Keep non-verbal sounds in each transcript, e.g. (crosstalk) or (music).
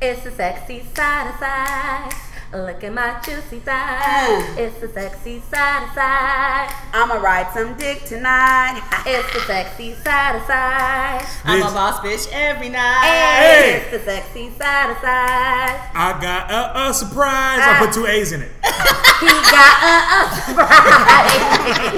It's the sexy side of size. Look at my juicy thighs. Uh. It's the sexy side of size. I'ma ride some dick tonight. (laughs) It's the sexy side of size. I'm a Bitch. boss bitch every night. Hey, Hey. it's the sexy side of size. I got a, a surprise. I put two A's in it. (laughs) He got a, a surprise.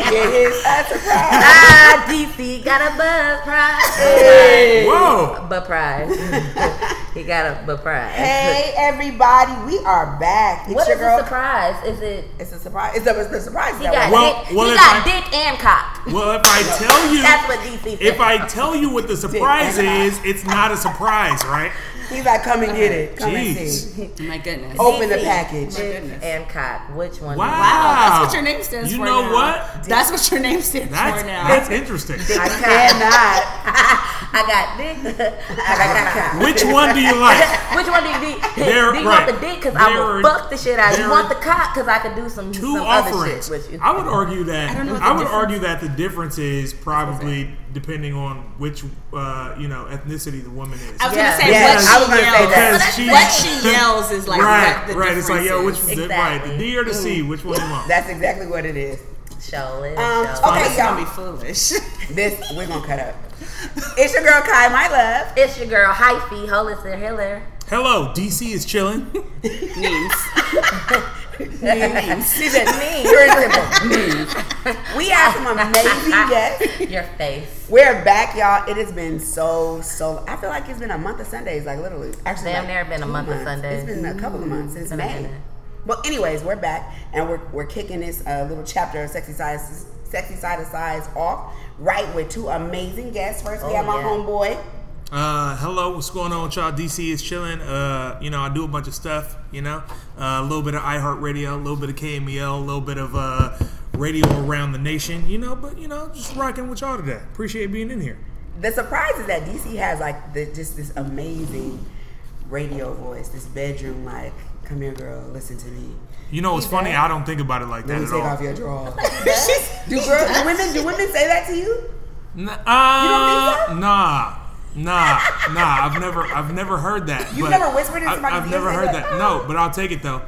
It is a surprise. ah, DC got a buzz prize. Hey. Whoa. But prize. (laughs) he got a but prize. Hey everybody, we are back. It's What your is girl. a surprise? Is it? It's a surprise. It's a, it's a surprise. He got. Well- dick. well, he got I- dick and cock. Well, if I tell you, That's what DC said. if I tell you what the surprise is, it's not a surprise, right? (laughs) He's like, come and get it. Come and see. (laughs) My goodness. Open the package. Goodness. and cock. Which one? Wow. Wow, that's what your name stands You for. know now. what? That's what your name stands That's for now. that's interesting. I cannot. (laughs) I got dick. (laughs) I got cock. Which one do you like? Which one do you need? There- do you right. want the dick? Because I There will are- fuck the shit out. of You there want the cock? Because I could do some Two some other offerings. shit with you. I would argue that I don't know I would argue that the difference is probably depending on which uh, you know ethnicity the woman is. I was Yeah. gonna say Yeah, what she gonna say yells. that. She- what she yells is like right, what the right. It's like, yo, which difference the, is. right, the D or the. C? Which one you want? That's exactly what it is. Show it. Um, show okay, it. Y'all. gonna be foolish. (laughs) This we're gonna cut up. (laughs) It's your girl Kai, my love. It's your girl Hyphy Hollister Hiller. Hello, DC is chilling. (laughs) Memes. She said, "Me, you're simple." Me. We have some amazing guests. Your face. We're back, y'all. It has been so so. I feel like it's been a month of Sundays, like literally. Actually, Damn like near been a two month of. Sundays. It's been a couple of months since May. minute. Well, anyways, we're back and we're we're kicking this uh, little chapter of sexy size sexy side of size off right with two amazing guests. First, we Oh, have my yeah. homeboy. Uh, hello, what's going on with y'all? DC is chilling. Uh, you know, I do a bunch of stuff. You know, uh, a little bit of iHeartRadio, a little bit of KMEL, a little bit of uh, radio around the nation. You know, but you know, just rocking with y'all today. Appreciate being in here. The surprise is that DC has like the, just this amazing radio voice, this bedroom like, come here, girl, listen to me. You know, it's He funny. does. I don't think about it like Let that me at take all. off your drawers. (laughs) do, girl, do women do women say that to you? N- don't uh, think so? Nah. Nah, nah, I've never, I've never heard that. You've but never whispered in I- somebody's I've never heard that? that. No, but I'll take it though.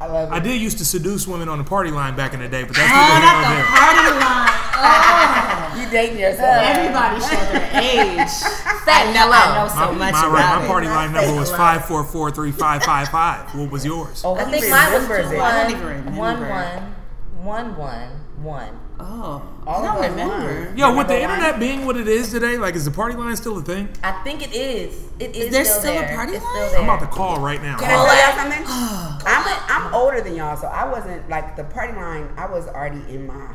I love it. I did used to seduce women on the party line back in the day, but that's Oh, neither not here the there. party line. Oh, You dating yourself. everybody show their age. (laughs) Say I know, I know so My, much my, about right, my it. party line number was five four four three five five five. What was yours? Oh, I think mine was remembers two it. I don't one, even one remember. one one one one. Oh, All I don't us remember. won. Yo, with the Remember internet one? being what it is today, like, is the party line still a thing? I think it is. It is. there still, still a there. party it's line? Still. I'm about to call right now. Can I tell y'all something? (sighs) I'm a, I'm older than y'all, so I wasn't like the party line. I was already in my.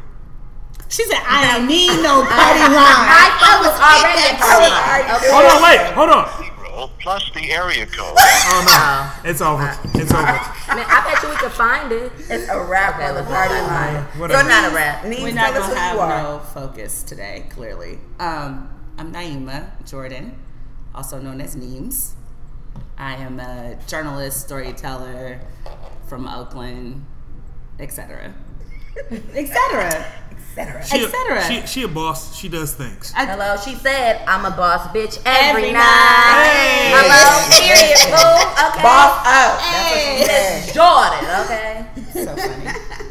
She said, I don't need no (laughs) party line. I thought was already a I was party. already Okay. Hold on, wait, hold on. Zero plus the area code. (laughs) Oh no, it's over. It's over. Man, I bet you we could find it. It's a rap Okay, on the party not lie. line. Whatever. It's not a rap. Needs, We're not gonna have you are. no focus today, clearly. Um, I'm Niema Jordan, also known as Neems. I am a journalist, storyteller from Oakland, etc. (laughs) etc. Etc. She, a- Etc. she, she a boss. She does things. Hello, she said, I'm a boss bitch every, Every night. night. Hello, period, (laughs) boo. Okay. Boss up. That's what she Hey. said. Jordan, okay? (laughs) So funny.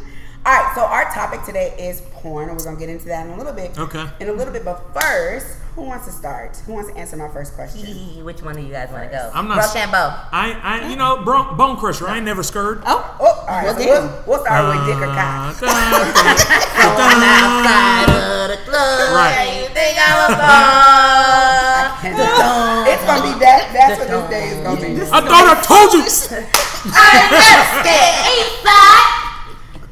All right, so our topic today is porn, and we're gonna get into that in a little bit. Okay. In a little bit, but first, who wants to start? Who wants to answer my first question? Which one of you guys want to go? I'm not- Rochambeau. I, I, you know, bro, bone crusher. I ain't never scared. Oh, Oh, all right. Well, so we'll, we'll start with dick or cock. Uh, Outside of the club. Right. You think I'm a boss? (laughs) It's gonna be that. That's what this day is gonna be. I thought I told you. I'm just scared. East side,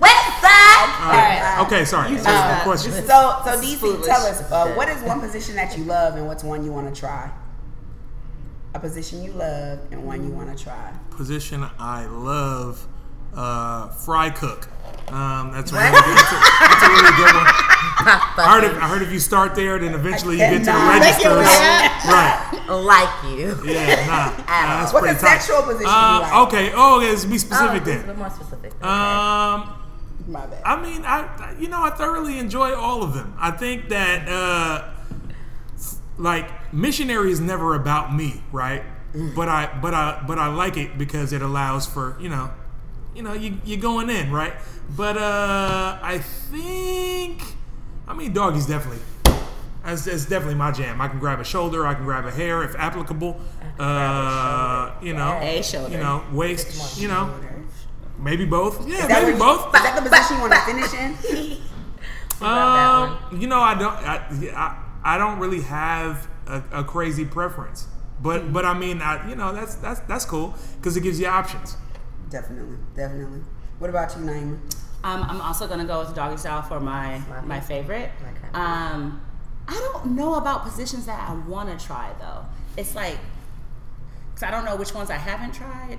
west side. All right. Okay, sorry. So, Uh, question. So, so DC, foolish. tell us uh, what is one position that you love and what's one you want to try? A position you love and one you want to try. Position I love. Uh, fry cook. Um, that's a really good. That's a, that's a really good one. (laughs) I heard, if, I heard if you start there, then eventually you get to the cannot make it registers. Right. Like you. Yeah, nah. (laughs) nah that's What's pretty a tight. sexual position you Uh, like? Okay. Oh, okay. Let's be specific oh, then. Be more specific. Okay. Um, My bad. I mean, I you know I thoroughly enjoy all of them. I think that uh, like missionary is never about me, right? but I but I but I like it because it allows for you know, you know you you're going in right. But uh, I think I mean doggy's definitely. That's, that's definitely my jam. I can grab a shoulder, I can grab a hair if applicable. Uh, you know, A shoulder. you know, waist, you know, maybe both. Yeah, Is that, maybe you- both. is that the position you want to finish in? (laughs) Um, you know, I don't, I, I, I don't really have a, a crazy preference, but, but I mean, I, you know, that's that's that's cool because it gives you options. Definitely, definitely. What about you, Niema? Um, I'm also gonna go with doggy style for my My my favorite. Okay. Um, I don't know about positions that I want to try though. It's like, cause I don't know which ones I haven't tried.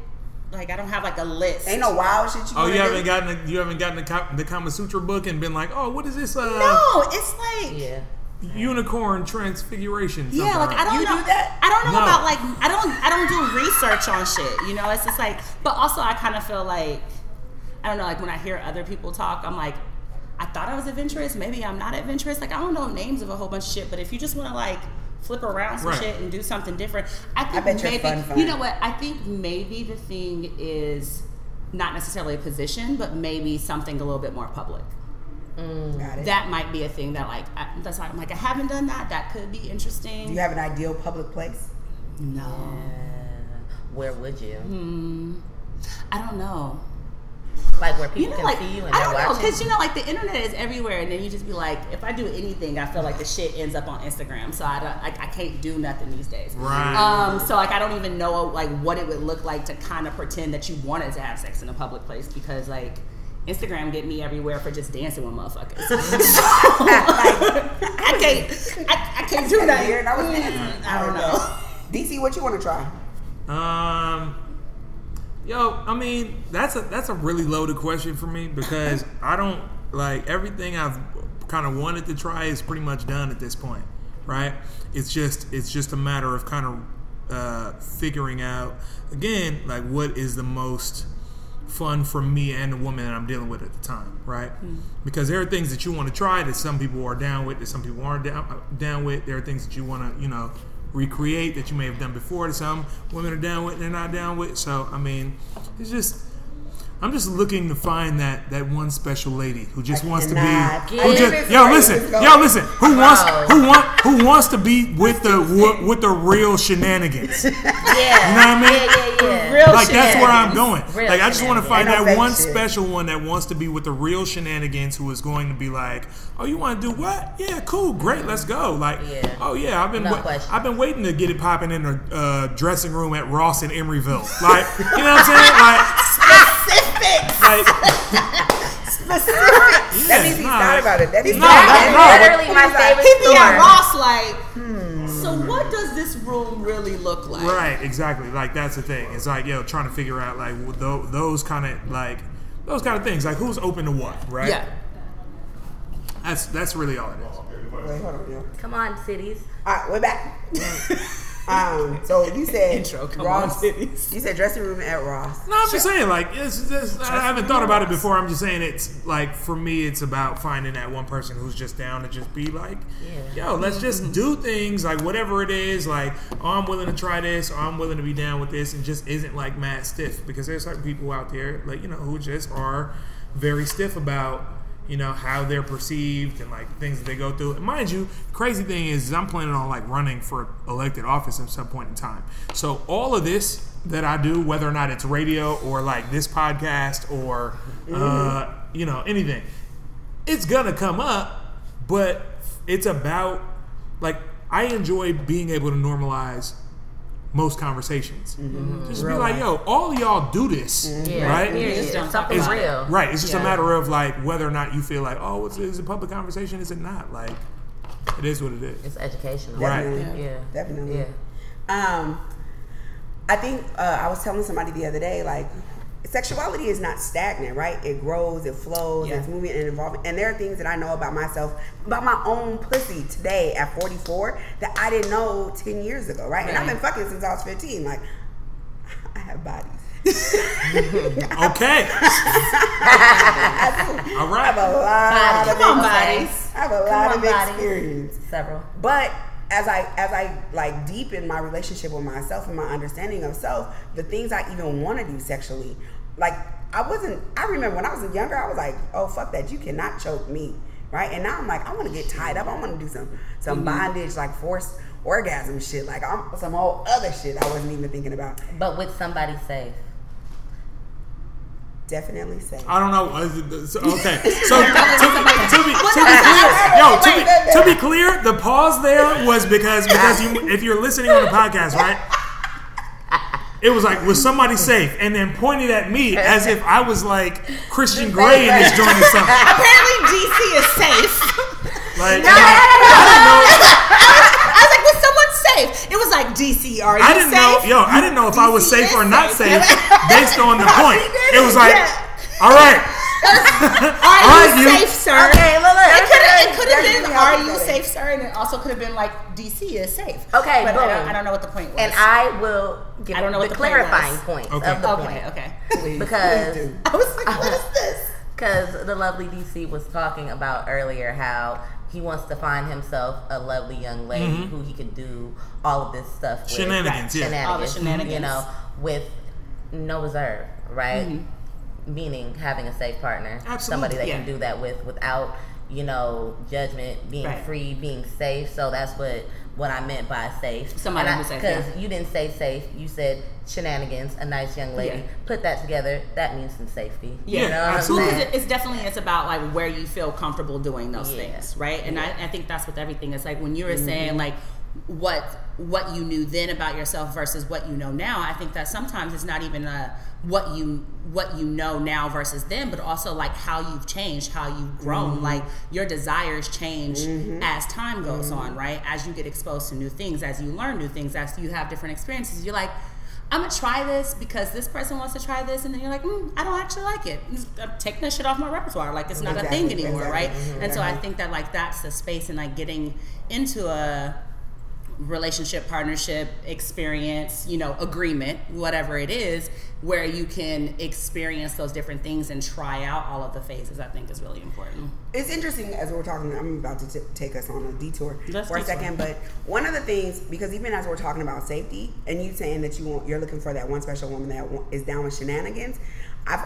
Like I don't have like a list. Ain't no wild shit you. Oh, you haven't gotten the, you haven't gotten the, Ka- the Kama Sutra book and been like, oh, what is this? Uh, No, it's like Yeah. unicorn transfiguration. Yeah, like I don't You know. do that? I don't know No. about like I don't I don't do research on shit. You know, it's just like. But also, I kind of feel like I don't know. Like when I hear other people talk, I'm like, I thought I was adventurous. Maybe I'm not adventurous. Like I don't know names of a whole bunch of shit. But if you just want to like flip around some Right. shit and do something different, I think bet you're maybe fun, fun. you know what? I think maybe the thing is not necessarily a position, but maybe something a little bit more public Got it. that might be a thing that like I, that's why I'm like I haven't done that. That could be interesting. do you have an ideal public place? no, Uh, where would you? Hmm. I don't know. Like where You people know, can like see you and I they're don't know watching? because you know, like the internet is everywhere, and then you just be like, if I do anything, I feel like the shit ends up on Instagram. So I don't, like, I can't do nothing these days. Right. Um. So like, I don't even know like what it would look like to kind of pretend that you wanted to have sex in a public place because like. Instagram get me everywhere for just dancing with motherfuckers. (laughs) (laughs) so, like, I can't, I, I can't do that. Weird. That was. I don't know. (laughs) DC, what you want to try? Um, yo, I mean, that's a that's a really loaded question for me because (laughs) I don't like everything I've kind of wanted to try is pretty much done at this point, right? It's just it's just a matter of kind of uh, figuring out again like what is the most fun for me and the woman that I'm dealing with at the time, right? Because there are things that you want to try that some people are down with, that some people aren't down down with. There are things that you want to, you know, recreate that you may have done before that some women are down with and they're not down with. So I mean, it's just I'm just looking to find that that one special lady who just I wants to be get who just this yo listen yo listen who wants who want who wants to be with the (laughs) with, with the real shenanigans. (laughs) Yeah, you know what I mean? Yeah, yeah, yeah. Real like that's where I'm going. Real like I just want to find that one shit. special one that wants to be with the real shenanigans, who is going to be like, "Oh, you want to do what? Yeah, cool, great, let's go." Like, Yeah. oh yeah, I've been No wa- I've been waiting to get it popping in the uh, dressing room at Ross in Emeryville. Like, you know what I'm saying? Like, (laughs) like That means he's nah, not about it. That means No, not no, about no. it. Literally my favorite He be at. Ross like, hmm. so what does this room really look like? Right, exactly. Like that's the thing. It's like yo, trying to figure out like those kind of like those kind of things. Like who's open to what, right? Yeah. That's that's really all it is. Wait, on. Come on, cities. All right, we're back. (laughs) um, so you (laughs) said Intro, come Ross. on, cities. You said dressing room at Ross. No, I'm just saying, like, it's just, I haven't thought about it before. I'm just saying, it's like for me, it's about finding that one person who's just down to just be like, Yeah. yo, let's just do things, like whatever it is, like, oh, I'm willing to try this, or I'm willing to be down with this, and just isn't like mad stiff because there's certain people out there, like, you know, who just are very stiff about. You know how they're perceived and like things that they go through. And mind you, crazy thing is, is I'm planning on like running for elected office at some point in time. So all of this that I do, whether or not it's radio or like this podcast or uh, you know anything, it's gonna come up. But it's about like I enjoy being able to normalize most conversations. Just be like, yo, all of y'all do this, Yeah. right? Period. It's talk something about real. Right. It's just a matter of like whether or not you feel like, oh, it's, it's a public conversation. Is it not? Like, it is what it is. It's educational. Right. Definitely. Yeah. Definitely. Yeah. Um, I think uh, I was telling somebody the other day, like, sexuality is not stagnant, right? It grows, it flows, Yeah. it's moving and evolving. And there are things that I know about myself, about my own pussy today at 44 that I didn't know 10 years ago, right? And I've been fucking since I was 15. Like, I have bodies. (laughs) Okay. (laughs) All I have a lot Bodies. of Come on, bodies. I have a Come lot on, of bodies. experience. Several. But as I as I like deepen my relationship with myself and my understanding of self, the things I even want to do sexually, like I wasn't. I remember when I was younger, I was like, "Oh fuck that! You cannot choke me." Right, and now I'm like, I want to get tied up. I want to do some some Mm-hmm. bondage, like forced orgasm shit, like I'm some whole other shit I wasn't even thinking about. But with somebody safe. Definitely safe. I don't know. uh, Okay, so to, be, to, be, to be clear, yo, to be, to be clear, the pause there was because because you, if you're listening on the podcast, right? It was like, was somebody safe? And then pointed at me as if I was like Christian Grey in this joint or something. Apparently, DC is safe. Like, I didn't know. I was like, was someone safe? It was like, DC, are you I didn't know, yo, I didn't know if I was safe or not safe. safe (laughs) based on the (laughs) point. It was like, yeah. all right, (laughs) Are All you right, you- safe, sir? Okay, look, look, It could have that's it could have really been, are you you safe, sir? And it also could have been like, DC is safe. Okay, but I, don't, I don't know what the point was. And I will give I don't know the, what the point clarifying was. points Okay. of the okay, point. okay. Please, Because- please do. I was like, what is this? Because the lovely DC was talking about earlier how he wants to find himself a lovely young lady who he can do all of this stuff with. Shenanigans, yeah. Shenanigans, All the shenanigans. You know, with no reserve, right? Mm-hmm. Meaning having a safe partner. Absolutely, Somebody that can do that with without, you know, judgment, being Right. free, being safe. So that's what what I meant by safe. Somebody who's safe, yeah. Because you didn't say safe, you said shenanigans, a nice young lady. Yeah. Put that together, that means some safety. Yeah, you know absolutely. Because it's definitely it's about like where you feel comfortable doing those Yeah. things, right? And I, I think that's with everything. It's like when you were mm-hmm. saying like what what you knew then about yourself versus what you know now. I think that sometimes it's not even a what you what you know now versus then, but also like how you've changed, how you've grown. Mm-hmm. Like your desires change mm-hmm. as time goes mm-hmm. on, right? As you get exposed to new things, as you learn new things, as you have different experiences, you're like. I'm gonna try this because this person wants to try this, and then you're like, mm, I don't actually like it. i'm taking that shit off my repertoire. Like it's not a thing anymore, exactly, right? mhm, And so I uh-huh. think that like that's the space and like getting into a relationship, partnership, experience, you know, agreement, whatever it is, where you can experience those different things and try out all of the phases. I think is really important. It's interesting as we're talking. I'm about to t- take us on a detour Let's for a detour. second, but one of the things because even as we're talking about safety, and you saying that you want you're looking for that one special woman that is down with shenanigans, I've,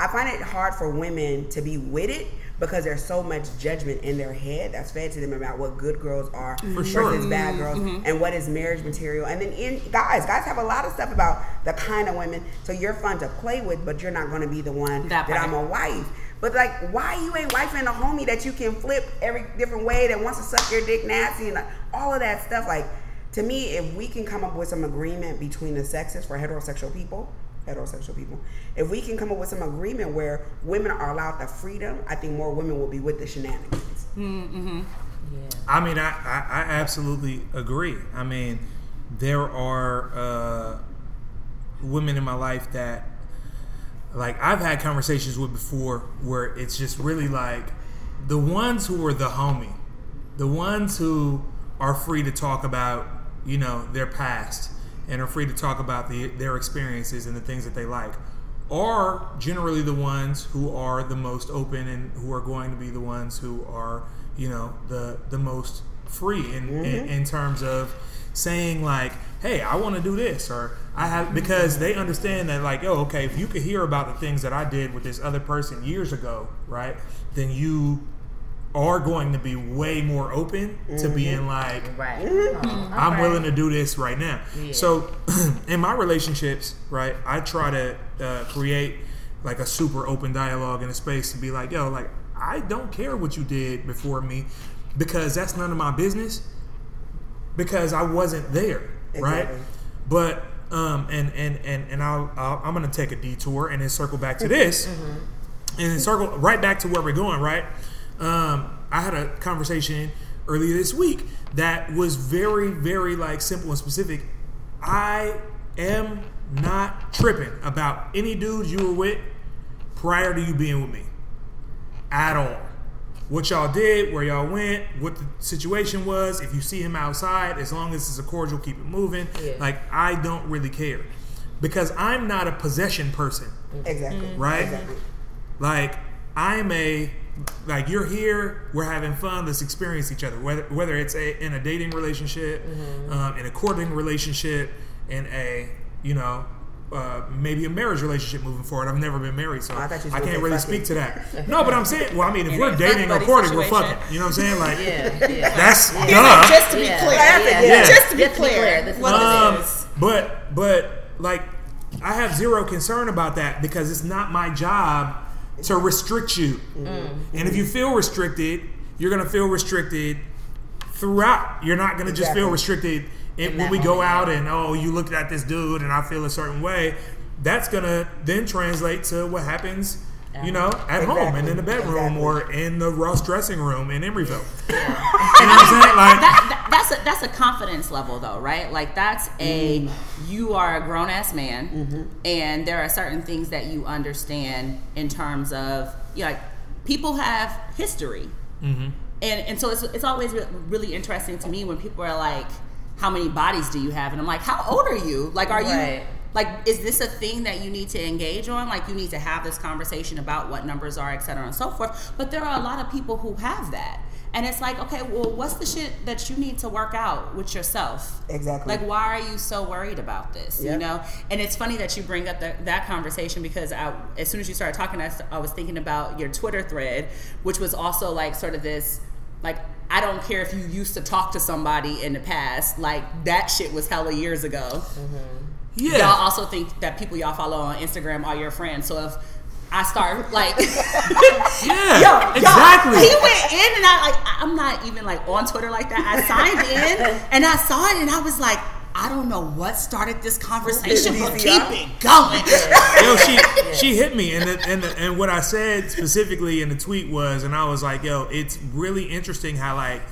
I find it hard for women to be with it because there's so much judgment in their head that's fed to them about what good girls are versus sure. bad mm-hmm. girls mm-hmm. and what is marriage material. And then in guys, guys have a lot of stuff about the kind of women. So you're fun to play with, but you're not going to be the one That that. I'm a wife. But like, why you ain't wifing a homie that you can flip every different way that wants to suck your dick nasty and like, all of that stuff? Like, to me, if we can come up with some agreement between the sexes for heterosexual people, heterosexual people, if we can come up with some agreement where women are allowed the freedom, I think more women will be with the shenanigans. Mm-hmm. Yeah. I mean, I, I, I absolutely agree. I mean, there are uh, women in my life that, like, I've had conversations with before where it's just really like the ones who are the homie, the ones who are free to talk about, you know, their past and are free to talk about the, their experiences and the things that they like are generally the ones who are the most open and who are going to be the ones who are you know the the most free in in, mm-hmm. in terms of saying like hey i want to do this or i have because they understand that like oh okay if you could hear about the things that i did with this other person years ago right then you are going to be way more open to mm-hmm. being like Right. Mm-hmm. Mm-hmm. I'm willing to do this right now. So, (clears throat) in my relationships, right, I try to uh, create like a super open dialogue in a space to be like, yo, like I don't care what you did before me because that's none of my business because I wasn't there, right? But um, and and and and I'll, I'll I'm gonna take a detour and then circle back to this and then circle right back to where we're going, right? Um, I had a conversation earlier this week that was very, very like simple and specific. I am not tripping about any dudes you were with prior to you being with me at all. What y'all did, where y'all went, what the situation was. If you see him outside, as long as it's a cordial, keep it moving. Yeah. Like I don't really care because I'm not a possession person Exactly. right? Exactly. Like I'm a like you're here, we're having fun. Let's experience each other. Whether whether it's a, in a dating relationship, Mm-hmm. um, in a courting relationship, in a you know. Uh, maybe a marriage relationship moving forward. I've never been married, so Oh, I thought you was I can't really fucking. speak to that. No, but I'm saying, well, I mean, if In we're dating or fuck buddy courting, we're fucking. You know what I'm saying? Like, Yeah, yeah. that's Yeah. duh. Just to be Yeah. clear. Yeah. Yeah. Just to be Just to be clear. clear, this is what what Um, it is. but but like I have zero concern about that because it's not my job to restrict you. And if you feel restricted, you're gonna feel restricted throughout. You're not gonna just feel restricted in, when we go out and oh you looked at this dude and I feel a certain way. That's gonna then translate to what happens. You um, know, at home and in the bedroom Exactly. or in the Ross dressing room in Emeryville. (laughs) you know I'm saying? Like, that, that- that's a that's a confidence level though right like that's a mm-hmm. you are a grown-ass man mm-hmm. and there are certain things that you understand in terms of you know, like people have history mm-hmm. and and so it's, it's always really interesting to me when people are like how many bodies do you have and i'm like how old are you like are you Right. Like is this a thing that you need to engage on? Like you need to have this conversation about what numbers are et cetera and so forth. But there are a lot of people who have that. And it's like okay well what's the shit that you need to work out with yourself? Exactly. like why are you so worried about this you know? And it's funny that you bring up the, that conversation because I, as soon as you started talking I was thinking about your twitter thread which was also like sort of this like I don't care if you used to talk to somebody in the past, like that shit was hella years ago. Mm-hmm. Yeah. Y'all also think that people y'all follow on Instagram are your friends. So if I start like, (laughs) yeah. yo, yo, exactly. he went in and I like, I- I'm not even like on Twitter like that. I signed in and I saw it and I was like, I don't know what started this conversation, but keep it going. yo, she she hit me, and the, and the, and what I said specifically in the tweet was, and I was like, yo, it's really interesting how like,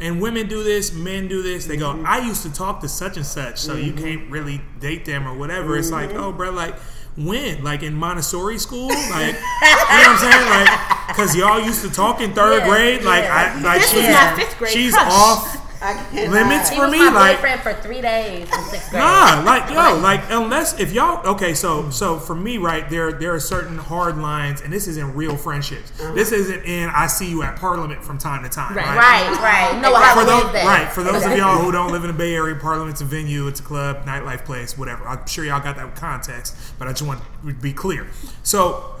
and women do this, men do this. They go, mm-hmm. I used to talk to such and such, so you mm-hmm. can't really date them or whatever. It's like, mm-hmm. oh, bro, like. When, like in Montessori school, like you know what I'm saying, like because y'all used to talk in third Yeah, grade, like yeah. I, like This was she's, my fifth grade she's crush. off I cannot. limits He for was me, my like boyfriend for three days in sixth grade. Nah, like yo, like unless if y'all okay, so so for me, right there, there are certain hard lines, and this isn't real friendships. Uh-huh. This isn't in I see you at Parliament from time to time, Right. right? Right, right. No, how For those, that. right, for those Exactly. of y'all who don't live in the Bay Area, Parliament's a venue, it's a club, nightlife place, whatever. I'm sure y'all got that context, but I just want to be clear. So,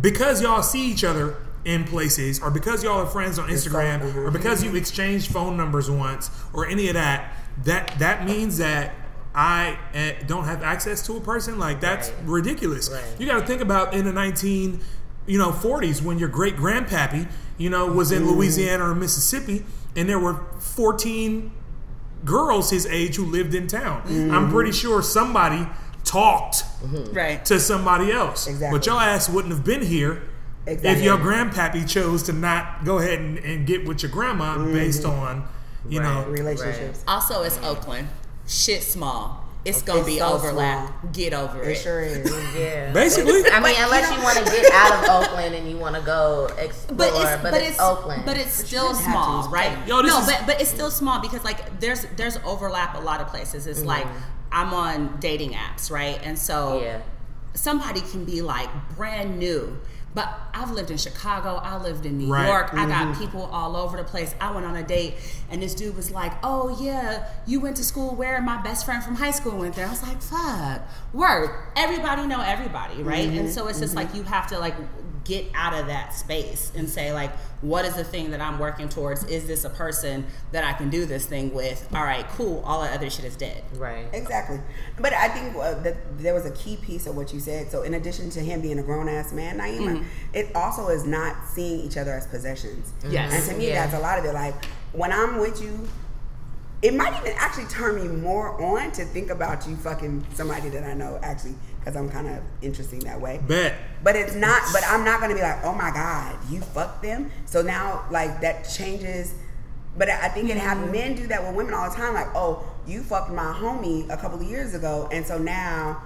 because y'all see each other in places, or because y'all are friends on Instagram, mhm. or because you exchanged phone numbers once, or any of that, that that means that I eh, don't have access to a person. Like that's Right. ridiculous. Right. You got to think about in the 19, you know, 40s when your great grandpappy, you know, was in Louisiana or Mississippi, and there were 14 girls his age who lived in town. I'm pretty sure somebody talked right. to somebody else. Exactly. But your ass wouldn't have been here if your grandpappy chose to not go ahead and, and get with your grandma mm-hmm. based on, you Right. know, relationships. Also, it's Oakland. Shit small. It's gonna It's be so overlap. small. Get over It it. sure is. (laughs) Yeah. basically. I mean, unless you want to get out of Oakland and you want to go explore, But it's but, it's, Oakland. but it's still shouldn't have to. small, It's right? Yo, this no, is- but but it's still small because like there's there's overlap a lot of places. It's like mm-hmm. I'm on dating apps, right? And so yeah. somebody can be like brand new. But I've lived in Chicago, I lived in New Right. York, I got mm-hmm. people all over the place. I went on a date and this dude was like, Oh yeah, you went to school where my best friend from high school went there. I was like, fuck. Word. Everybody know everybody, right? And mm-hmm. so it's just mm-hmm. like you have to like get out of that space and say like what is the thing that i'm working towards is this a person that i can do this thing with all right cool all the other shit is dead Right. Exactly. But I think uh, that there was a key piece of what you said. So, in addition to him being a grown ass man, Niema, it also is not seeing each other as possessions. Yes. And to me, Yeah. that's a lot of it. Like, when I'm with you, it might even actually turn me more on to think about you fucking somebody that I know, actually, because I'm kind of interesting that way. Bet. But it's not. But I'm not gonna be like, oh my god, you fucked them. So now, like that changes. But I I think it have mm-hmm. men do that with women all the time. Like, oh, you fucked my homie a couple of years ago, and so now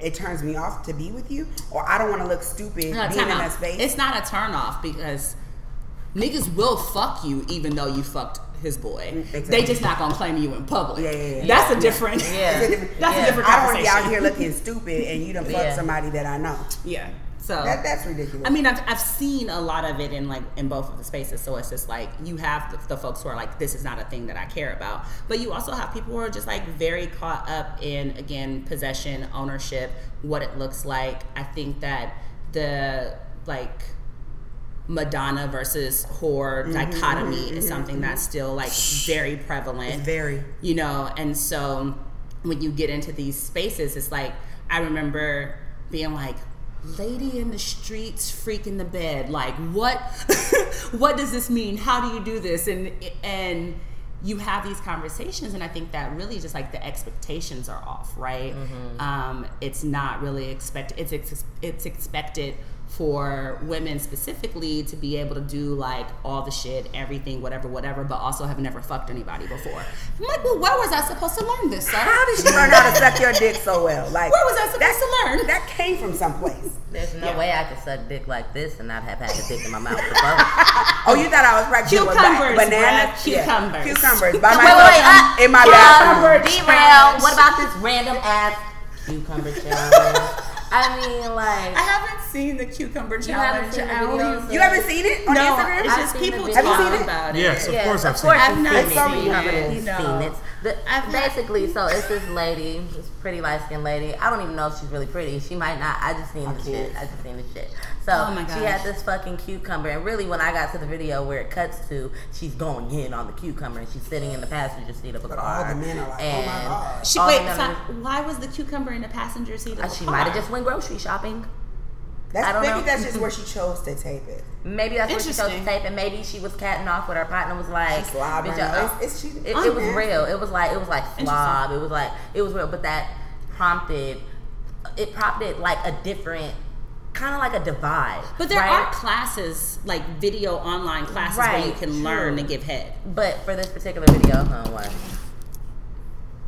it turns me off to be with you, or I don't want to look stupid No, being in time that space. It's not a turn off because niggas will fuck you even though you fucked his boy. Mm, exactly. They just not gonna claim you in public. Yeah, yeah, yeah. That's a different. Yeah. It's (laughs) a different- That's a different (laughs) I don't want to be out here looking stupid, and you done fuck somebody that I know. Yeah. So That, that's ridiculous. I mean, I've, I've seen a lot of it in like in both of the spaces. So it's just like you have the, the folks who are like, this is not a thing that I care about. But you also have people who are just like very caught up in again possession, ownership, what it looks like. I think that the like Madonna versus whore mm-hmm, dichotomy mm-hmm, is something mm-hmm. that's still like very prevalent it's very. you know? And so when you get into these spaces it's like i remember being like lady in the streets freak in the bed. Like what (laughs) what does this mean? How do you do this? And and you have these conversations and i think that really just like the expectations are off right? Um, it's not really expected it's ex- it's expected for women specifically to be able to do like all the shit, everything, whatever, whatever, but also have never fucked anybody before. I'm like, well, where was I supposed to learn this, sir? How did you learn how to suck your dick so well? Like Where was I supposed that, to learn? That came from someplace. There's no Yeah. way I could suck dick like this and not have had the dick in my mouth before. (laughs) Oh, you thought I was practicing with Cucumbers, ba- bananas? bruh, cucumbers. Yeah. Cucumbers. By wait, myself wait, wait. in my uh, bathroom. Derail. What about this random ass cucumber challenge? I mean, like. I haven't seen the cucumber You haven't challenge. seen the videos? You haven't seen it on no, Instagram? it's just people videos. Have you talk seen it? about it. Yes, of course I've of seen course it. I've you've not seen it. seen You haven't it, no. seen it. The, I've not- basically, so it's this lady, this pretty light skinned lady. I don't even know if she's really pretty. She might not. I just seen the shit. I just seen the shit. So Oh my she had this fucking cucumber, and really, when I got to the video where it cuts to, she's going in on the cucumber, and she's sitting in the passenger seat of a But car. all the men are like, oh my and God. She, wait, so why was the cucumber in the passenger seat of uh, the she might have just went grocery shopping. That's, I don't maybe know. that's just where (laughs) she chose to tape it. Maybe that's where she chose to tape, and maybe she was catting off with her partner. Was like, She slobbering. bitch, uh, It's- it's- she- it, it was real. It was like it was like slob. It was like it was real, but that prompted it prompted like a different kind of like a divide. But there right? are classes, like video online classes, where you can true. learn to give head. But for this particular video, huh, what?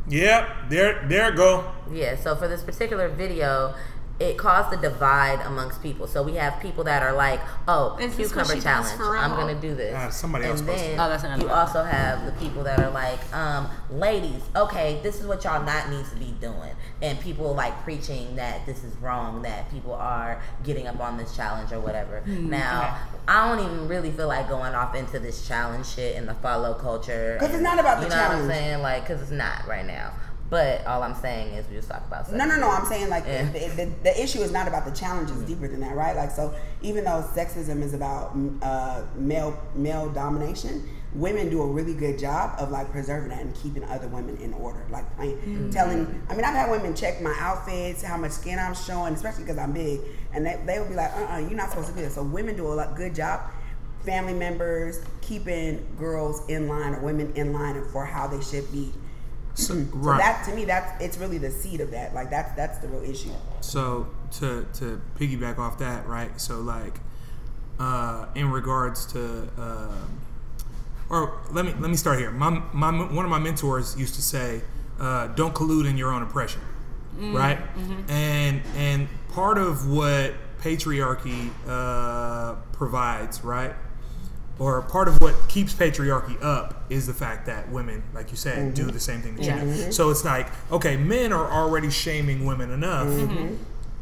Yep, there, there go. Yeah, so for this particular video, it caused a divide amongst people. So we have people that are like, "Oh, Is cucumber challenge! I'm gonna do this." Ah, somebody and else posted then. Oh, that's another you also have the people that are like, um, "Ladies, okay, this is what y'all not needs to be doing," and people like preaching that this is wrong, that people are getting up on this challenge or whatever. Hmm, now, I don't even really feel like going off into this challenge shit and the follow culture because it's not about the you know what I'm saying? Like, because it's not right now. But all I'm saying is we just talk about sex. No, no, no. I'm saying like Yeah. the, the, the issue is not about the challenge; it's deeper than that, right? Like so, even though sexism is about uh, male male domination, women do a really good job of like preserving that and keeping other women in order. Like playing, Mm-hmm. telling. I mean, I've had women check my outfits, how much skin I'm showing, especially because I'm big, and they, they would be like, "Uh, uh-uh, you're not supposed to do this." So women do a good job. Family members keeping girls in line or women in line for how they should be. So, So that to me, that's it's really the seed of that. Like that's that's the real issue. So to to piggyback off that, right? So like, uh, in regards to, um or let me let me start here. My my one of my mentors used to say, uh, "Don't collude in your own oppression," right? And and part of what patriarchy uh, provides, right? Or part of what keeps patriarchy up is the fact that women, like you said, do mm-hmm. the same thing that Yeah. you do. Mm-hmm. So it's like, okay, men are already shaming women enough. Mm-hmm.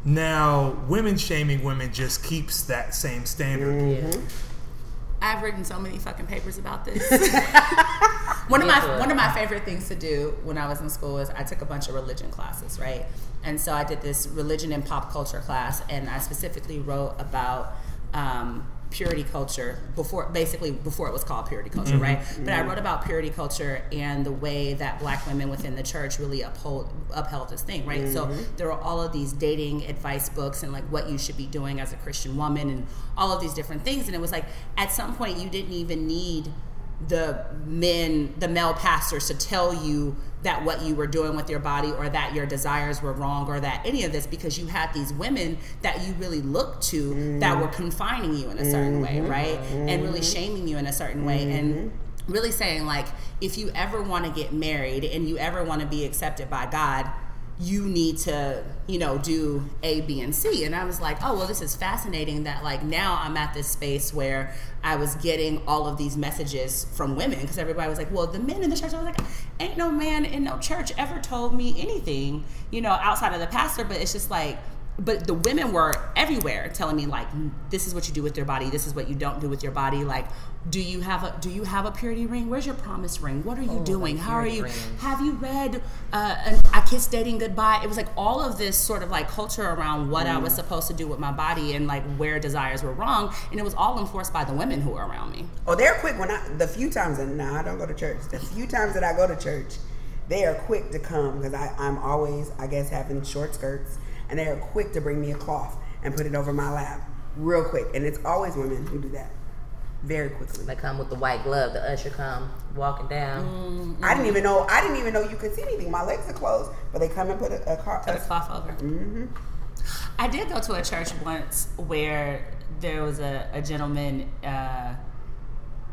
Now, women shaming women just keeps that same standard. I've written so many fucking papers about this. (laughs) one of my one of my favorite things to do when I was in school is I took a bunch of religion classes, right? And so I did this religion and pop culture class, and I specifically wrote about um, purity culture before, basically before it was called purity culture, mm-hmm. right? But I mm-hmm. wrote about purity culture and the way that Black women within the church really uphold upheld this thing, right? So mm-hmm. there are all of these dating advice books and like what you should be doing as a Christian woman and all of these different things, and it was like at some point you didn't even need the men, the male pastors to tell you that what you were doing with your body or that your desires were wrong or that any of this because you had these women that you really looked to that were mm-hmm. confining you in a certain way, mm-hmm. right? And really mm-hmm. shaming you in a certain way. And really saying, like, if you ever want to get married and you ever want to be accepted by God, you need to, you know, do A, B, and C. And I was like, oh, well, this is fascinating that, like, now I'm at this space where I was getting all of these messages from women because everybody was like, well, the men in the church, I was like, ain't no man in no church ever told me anything, you know, outside of the pastor, but it's just like, but the women were everywhere telling me like this is what you do with your body. This is what you don't do with your body. Like do you have a do you have a purity ring where's your promise ring what are you Oh, doing how are you ring. have you read uh, an, i kiss dating goodbye it was like all of this sort of like culture around what i was Mm. supposed to do with my body and like where desires were wrong and it was all enforced by the women who were around me Oh, they're quick when I the few times that now I don't go to church. The few times that I go to church, they are quick to come because I'm always I guess having short skirts, and they are quick to bring me a cloth and put it over my lap, real quick. And it's always women who do that, very quickly. They come with the white glove. The usher come walking down. I didn't even know I didn't even know you could see anything. My legs are closed, but they come and put a, a car. put a cloth over. Mm-hmm. I did go to a church once where there was a, a gentleman uh,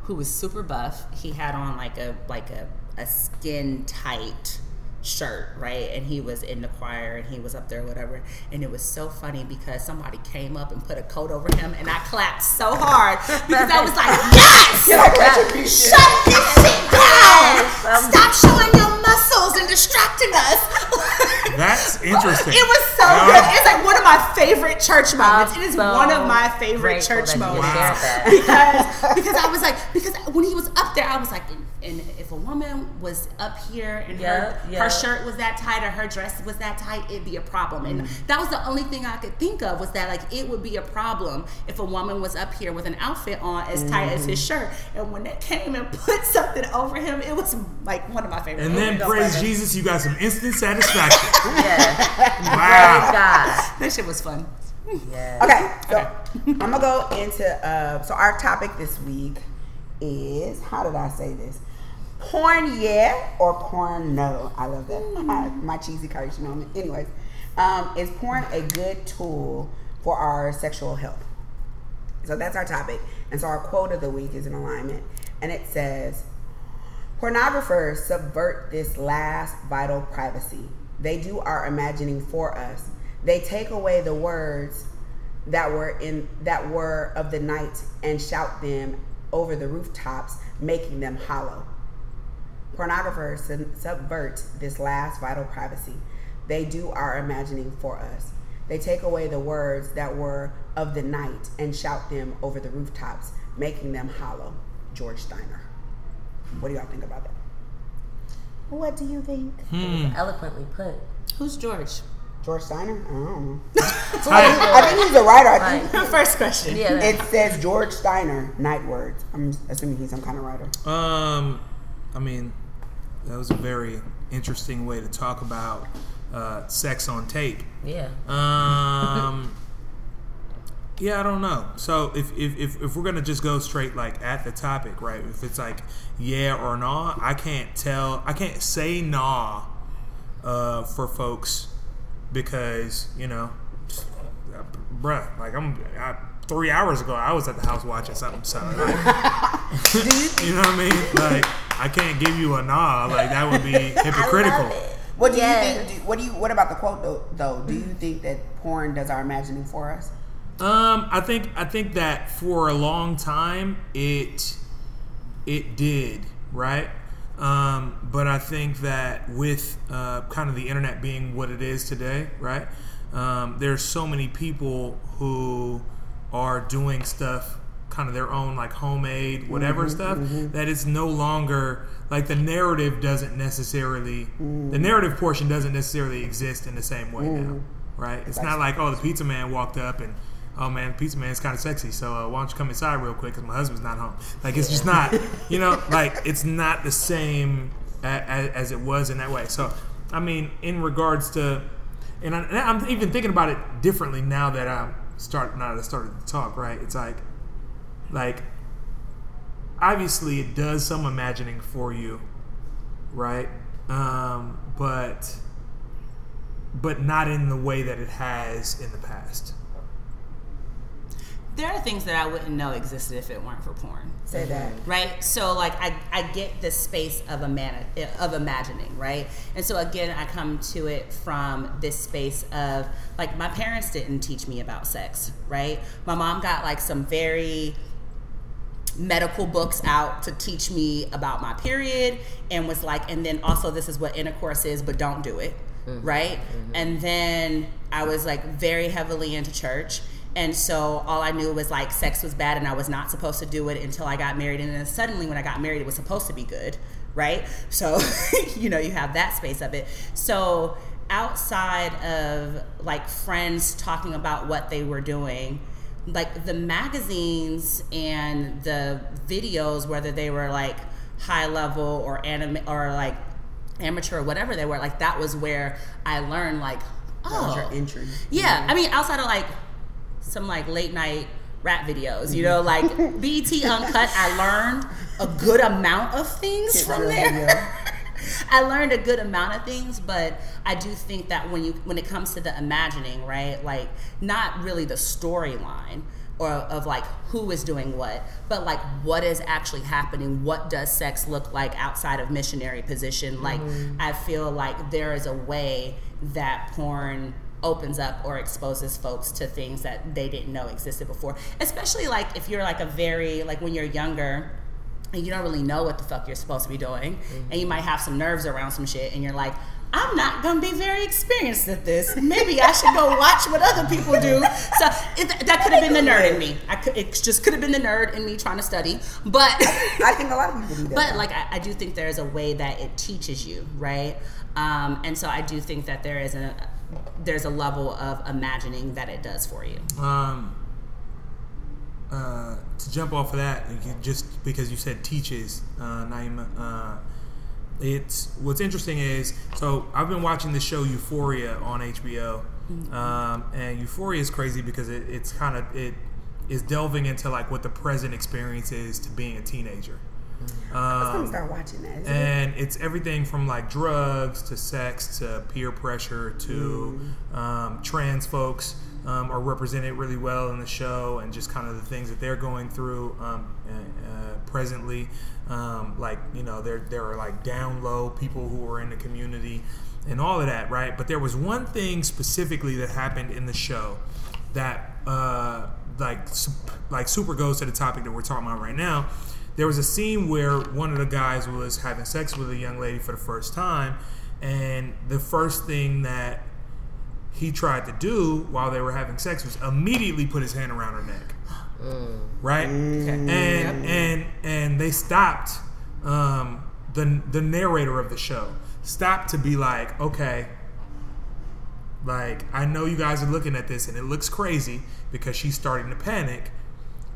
who was super buff. He had on like a like a, a skin tight shirt, right? And he was in the choir and he was up there, whatever. And it was so funny because somebody came up and put a coat over him, and I clapped so hard because I was like, (laughs) "Yes! You're like retribution. Shut this shit down! Yes, (laughs) Stop showing your muscles and distracting us." (laughs) That's interesting. It was so Uh, good. It's like one of my favorite church moments. It is so one of my favorite church moments because because I was like because when he was up there, I was like, and, and if a woman was up here and Yeah, her yeah. her shirt was that tight or her dress was that tight, it'd be a problem. And Mm. that was the only thing I could think of was that like it would be a problem if a woman was up here with an outfit on as tight as his Mm-hmm. shirt. And when they came and (laughs) put something over him, it was like one of my favorite. and then moments. praise Jesus, you got some instant satisfaction. (laughs) Yeah. (laughs) Praise Wow. God. that shit was fun. Yeah. Okay, so I'm gonna go into uh, so our topic this week is how did I say this? Porn yeah or porn no? I love that. My cheesy Kardashian moment. Anyways, um, is porn a good tool for our sexual health? So that's our topic, and so our quote of the week is in alignment, and it says, Pornographers subvert this last vital privacy. They do our imagining for us. They take away the words that were in that were of the night and shout them over the rooftops, making them hollow. Pornographers subvert this last vital privacy. They do our imagining for us. They take away the words that were of the night and shout them over the rooftops, making them hollow. George Steiner. What do y'all think about that? What do you think? Hmm. Eloquently put. Who's George? George Steiner? I don't know. (laughs) (laughs) I think he's a writer. I think Right. (laughs) First question. Yeah. it says George Steiner, Night Words. I'm assuming he's some kind of writer. Um, I mean, that was a very interesting way to talk about uh, sex on tape. Yeah. Um, (laughs) yeah, I don't know. So if, if, if, if we're gonna just go straight like at the topic, right? If it's like yeah or nah, I can't tell. I can't say nah uh, for folks because you know, bruh, like I'm. I, Three hours ago, I was at the house watching something. So, like, (laughs) you know what I mean? Like, I can't give you a nah. Like, that would be (laughs) hypocritical. What do Yes. you think? Do, what do you? What about the quote though? Though, do you think that porn does our imagining for us? Um, I think I think that for a long time it it did right. Um, but I think that with uh, kind of the internet being what it is today, right? Um, there's so many people who are doing stuff kind of their own like homemade whatever mm-hmm, stuff mm-hmm. that it's no longer like the narrative doesn't necessarily the mm. narrative portion doesn't necessarily exist in the same way now mm. right? It's not like oh the pizza man walked up and oh man pizza man's kind of sexy so uh, why don't you come inside real quick because my husband's not home. Like it's just not (laughs) you know like it's not the same a, a, as it was in that way. So i mean in regards to and, I, and i'm even thinking about it differently now that i'm start now that started to talk right it's like like obviously it does some imagining for you right? Um but but not in the way that it has in the past There are things that I wouldn't know existed if it weren't for porn. Say that. Mm-hmm. right so like i, I get the space of a man of imagining right and so again i come to it from this space of like my parents didn't teach me about sex right my mom got like some very medical books out to teach me about my period and was like and then also this is what intercourse is but don't do it mm-hmm. right? Mm-hmm. And then I was like very heavily into church. And so all I knew was like sex was bad and I was not supposed to do it until I got married. And then suddenly when I got married, it was supposed to be good, right? (laughs) So, you know, you have that space of it. So outside of like friends talking about what they were doing, like the magazines and the videos, whether they were like high level or anime or like amateur or whatever they were, like that was where I learned like, That was oh, your entry. yeah. Mm-hmm. I mean, outside of like some like late night rap videos, you know, like BET Uncut, I learned a good amount of things from there. (laughs) I learned a good amount of things, but I do think that when you when it comes to the imagining, right? Like not really the storyline or of like who is doing what, but like what is actually happening. What does sex look like outside of missionary position? Like I feel like there is a way that porn opens up or exposes folks to things that they didn't know existed before. Especially like if you're like a very like when you're younger and you don't really know what the fuck you're supposed to be doing, and you might have some nerves around some shit, and you're like, I'm not gonna be very experienced at this. Maybe I should go watch what other people do. So it, that could have been the nerd in me. I could, it just could have been the nerd in me trying to study. But (laughs) I think a lot of people do that. but like I, I do think there is a way that it teaches you, right? Um, and so I do think that there is a there's a level of imagining that it does for you. Um, uh, to jump off of that, just because you said teaches, uh, Niema, uh, it's what's interesting is so I've been watching the show Euphoria on HBO, um, and Euphoria is crazy because it, it's kind of it is delving into like what the present experience is to being a teenager. Um, gonna start watching that. Is it? and it's everything from like drugs to sex to peer pressure to um, trans folks um, are represented really well in the show and just kind of the things that they're going through um, uh, uh, presently um, like you know there there are like down low people who are in the community and all of that right but there was one thing specifically that happened in the show that uh, like like super goes to the topic that we're talking about right now. There was a scene where one of the guys was having sex with a young lady for the first time, and the first thing that he tried to do while they were having sex was immediately put his hand around her neck. Right? And and and they stopped um, the the narrator of the show stopped to be like, okay, like I know you guys are looking at this and it looks crazy because she's starting to panic,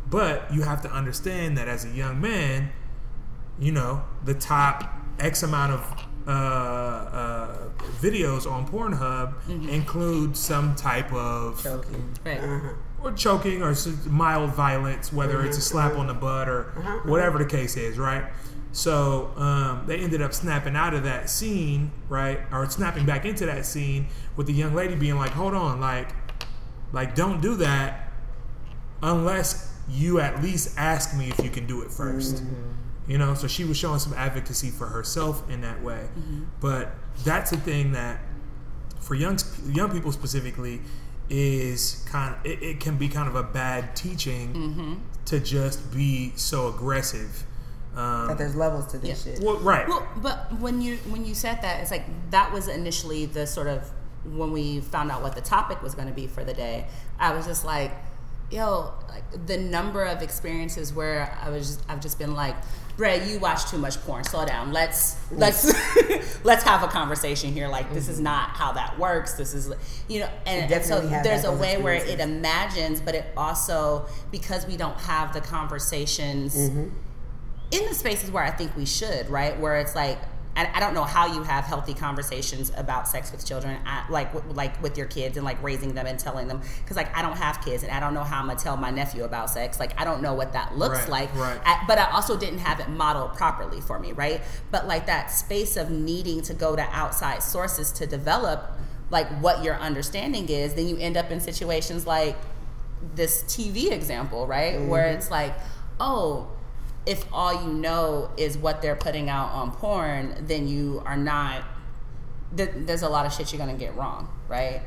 but you have to understand that as a young man, you know the top X amount of uh, uh, videos on Pornhub include some type of Choking. Right. or choking or mild violence, whether it's a slap on the butt or whatever the case is, right? So um, they ended up snapping out of that scene, right, or snapping back into that scene with the young lady being like, "Hold on, like, like don't do that unless you at least ask me if you can do it 1st mm-hmm. You know, so she was showing some advocacy for herself in that way. Mm-hmm. But that's a thing that for young young people specifically is kind of it, it can be kind of a bad teaching mm-hmm. to just be so aggressive. Um, That there's levels to this Yeah. shit. well, right. Well, but when you when you said that, it's like that was initially the sort of when we found out what the topic was going to be for the day. I was just like, yo, like the number of experiences where I was just, I've just been like, Brett, you watch too much porn. Slow down. Let's let's (laughs) let's have a conversation here. Like this is not how that works. This is you know, and, and so there's a way where it imagines, but it also because we don't have the conversations in the spaces where I think we should, right? Where it's like, I, I don't know how you have healthy conversations about sex with children, I, like w- like with your kids and like raising them and telling them, because like I don't have kids and I don't know how I'm gonna tell my nephew about sex. Like I don't know what that looks Right, like. right. I- but I also didn't have it modeled properly for me, right? But like that space of needing to go to outside sources to develop like what your understanding is, then you end up in situations like this TV example, right? Where mm-hmm. it's like, oh, if all you know is what they're putting out on porn, then you are not. Th- there's a lot of shit you're gonna get wrong, right?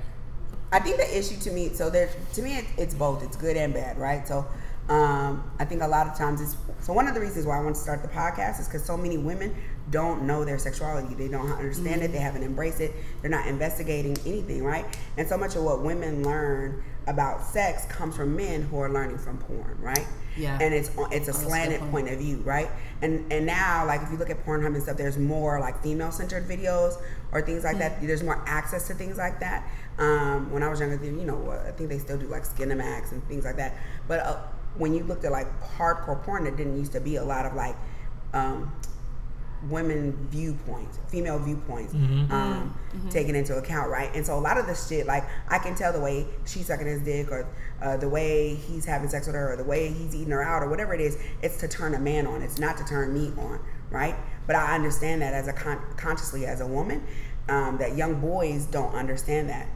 I think the issue to me, so there, to me, it, it's both. It's good and bad, right? So, um, I think a lot of times it's so one of the reasons why I want to start the podcast is because so many women don't know their sexuality. They don't understand it. They haven't embraced it. They're not investigating anything, right? And so much of what women learn about sex comes from men who are learning from porn, right? Yeah. And it's it's a Oh, that's a good slanted point. point of view, right? And and now, like if you look at Pornhub and stuff, there's more like female centered videos or things like that. There's more access to things like that. Um, when I was younger, you know, I think they still do like Skinemax and things like that. But uh, when you looked at like hardcore porn, there didn't used to be a lot of like um, women viewpoints, female viewpoints, um, taken into account, right? And so a lot of the shit, like I can tell the way she's sucking his dick, or uh, the way he's having sex with her, or the way he's eating her out, or whatever it is. It's to turn a man on. It's not to turn me on, right? But I understand that as a con- consciously as a woman, um, that young boys don't understand that,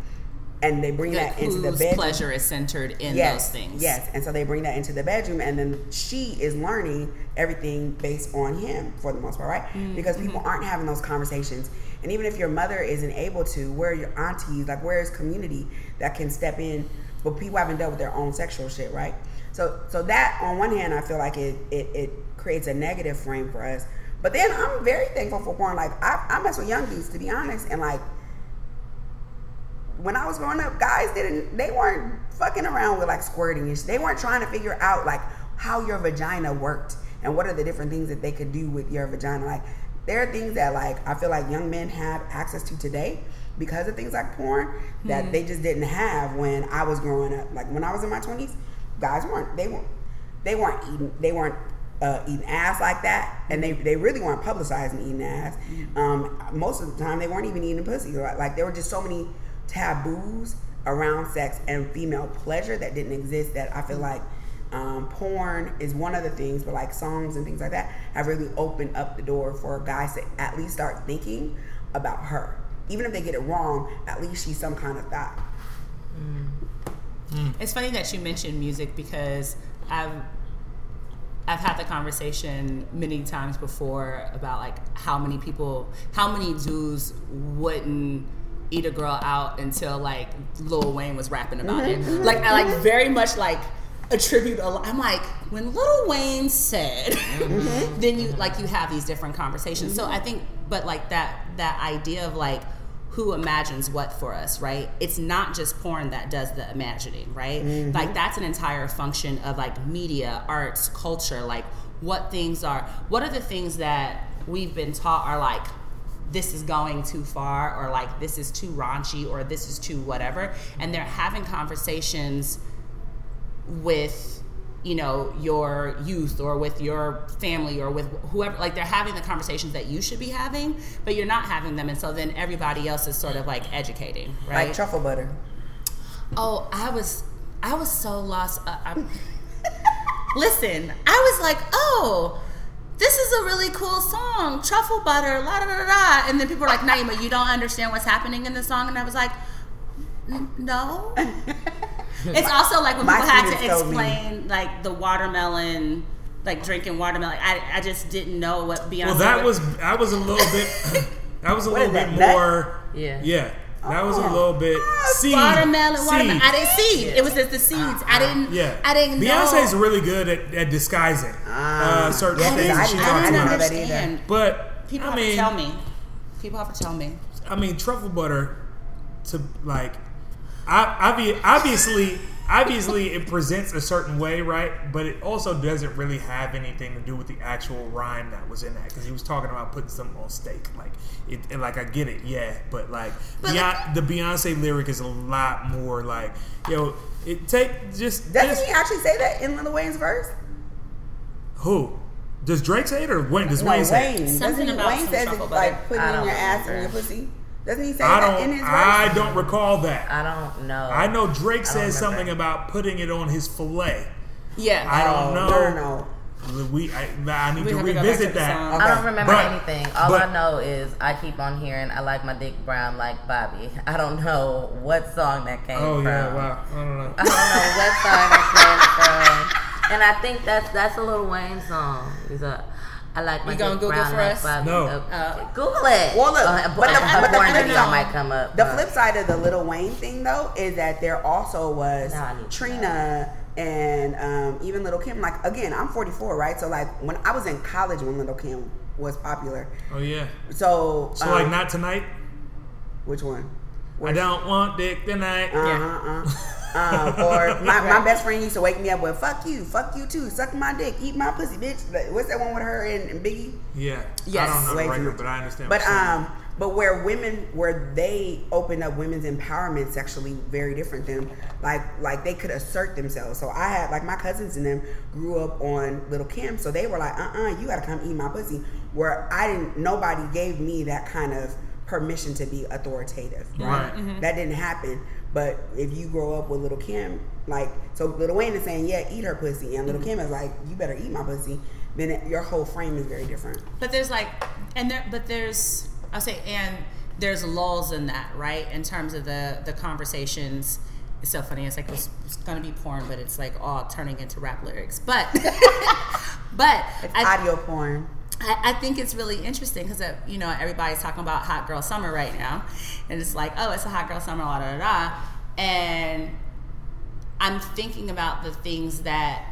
and they bring Like that into the bedroom pleasure is centered in yes, those things. Yes, and so they bring that into the bedroom, and then she is learning everything based on him for the most part, right? Mm-hmm. Because people aren't having those conversations, and even if your mother isn't able to, where are your aunties? Like, where is community that can step in? But people haven't dealt with their own sexual shit, right? So, so that on one hand, I feel like it it, it creates a negative frame for us. But then I'm very thankful for porn. Like I, I mess with young dudes to be honest, and like when I was growing up, guys didn't they weren't fucking around with like squirting and shit. They weren't trying to figure out like how your vagina worked and what are the different things that they could do with your vagina. Like there are things that like I feel like young men have access to today because of things like porn that they just didn't have when I was growing up. Like when I was in my twenties, guys weren't they weren't they weren't eating they weren't uh, eating ass like that, and they, they really weren't publicizing eating ass. Um, most of the time, they weren't even eating pussy. Like, like there were just so many taboos around sex and female pleasure that didn't exist. That I feel like um, porn is one of the things, but like songs and things like that have really opened up the door for guys to at least start thinking about her. Even if they get it wrong, at least she's some kind of thought. It's funny that you mentioned music because I've I've had the conversation many times before about like how many people, how many dudes wouldn't eat a girl out until like Lil Wayne was rapping about it. Mm-hmm. Like I like mm-hmm. very much like attribute a lot. I'm like when Lil Wayne said, mm-hmm. (laughs) then you like you have these different conversations. So I think, but like that that idea of like who imagines what for us, right? It's not just porn that does the imagining, right? Like that's an entire function of like media, arts, culture, like what things are, what are the things that we've been taught are like this is going too far or like this is too raunchy or this is too whatever. And they're having conversations with you know your youth or with your family or with whoever like they're having the conversations that you should be having but you're not having them. And so then everybody else is sort of like educating right? Like truffle butter. oh i was i was so lost. Uh, I'm, (laughs) listen i was like oh this is a really cool song truffle butter la da da da da and then people were like Niema you don't understand what's happening in the song and i was like no (laughs) it's also like when My people had to students me- explain like the watermelon like drinking watermelon I, I just didn't know what Beyonce Well, that was- was I was a little bit. (laughs) That was a little bit that, nut? more. Yeah. Yeah. That was a Oh. little bit seed. watermelon seed. watermelon I didn't see it It was just the seeds I didn't Yeah. I didn't know Beyonce's really good at, at disguising Ah. uh, certain Yeah, things didn't, that she I I didn't know about. that either. understand. But People I have mean, to tell me. People have to tell me. I mean, truffle butter to like, I, obvi- obviously, obviously, it presents a certain way, right? But it also doesn't really have anything to do with the actual rhyme that was in that because he was talking about putting something on steak. Like, it, and like I get it, yeah, but like, But Beyonce, like- the Beyonce lyric is a lot more like, yo, it take just Doesn't just he actually say that in Lil Wayne's verse? who. Does Drake say it or Wayne? Does no, Wayne Wayne. say it? Doesn't Something about Wayne some says truffle it's like putting I in your ass or your pussy. Doesn't he say I that in his don't. verse? I don't recall that. I don't know. I know Drake says remember. something about putting it on his fillet. Yeah. I don't Oh, know. No, no, no. We, I, I need We to have to revisit to that. song. I don't remember But- anything. All but- I know is I keep on hearing I like my dick brown like Bobby. (laughs) I don't know what song that came Oh from. Oh yeah, wow. I don't know. I don't know what song that came from. And I think that's that's a little Wayne song. He's a I like my You gonna Google brown for like us? Bobby. No. Uh, Uh, Google it. Well, look, Uh, but the- a but the porn flip side- might come up. The but- flip side of the Little Wayne thing, though, is that there also was Now I need to Trina and um, even Little Kim. Like again, I'm 44, right? So like when I was in college when Little Kim was popular. Oh yeah. So, So um, like not tonight. which one? I don't want dick tonight. Uh-huh, uh. Um, or (laughs) my, my best friend used to wake me up with "fuck you, fuck you too, suck my dick, eat my pussy, bitch." Like, What's that one with her and, and Biggie? Yeah. Yes. I don't know Way the record, but I understand. But what um, but where women, where they open up women's empowerment sexually, very different than like like they could assert themselves. So I had like my cousins and them grew up on Little Kim, so they were like, uh uh you gotta come eat my pussy. Where I didn't, nobody gave me that kind of permission to be authoritative. Right. That didn't happen. But if you grow up with Little Kim, like so, Little Wayne is saying, yeah, eat her pussy, and Little mm-hmm. Kim is like, you better eat my pussy. Then it, your whole frame is very different. But there's like, and there, but there's, I'll say, and there's lulls in that, right? In terms of the the conversations. It's so funny. It's like it's, it's gonna be porn, but it's like all turning into rap lyrics. But, (laughs) but It's I, audio porn. I, I think it's really interesting because uh, you know everybody's talking about hot girl summer right now, and it's like, oh, it's a hot girl summer, la da da da, and I'm thinking about the things that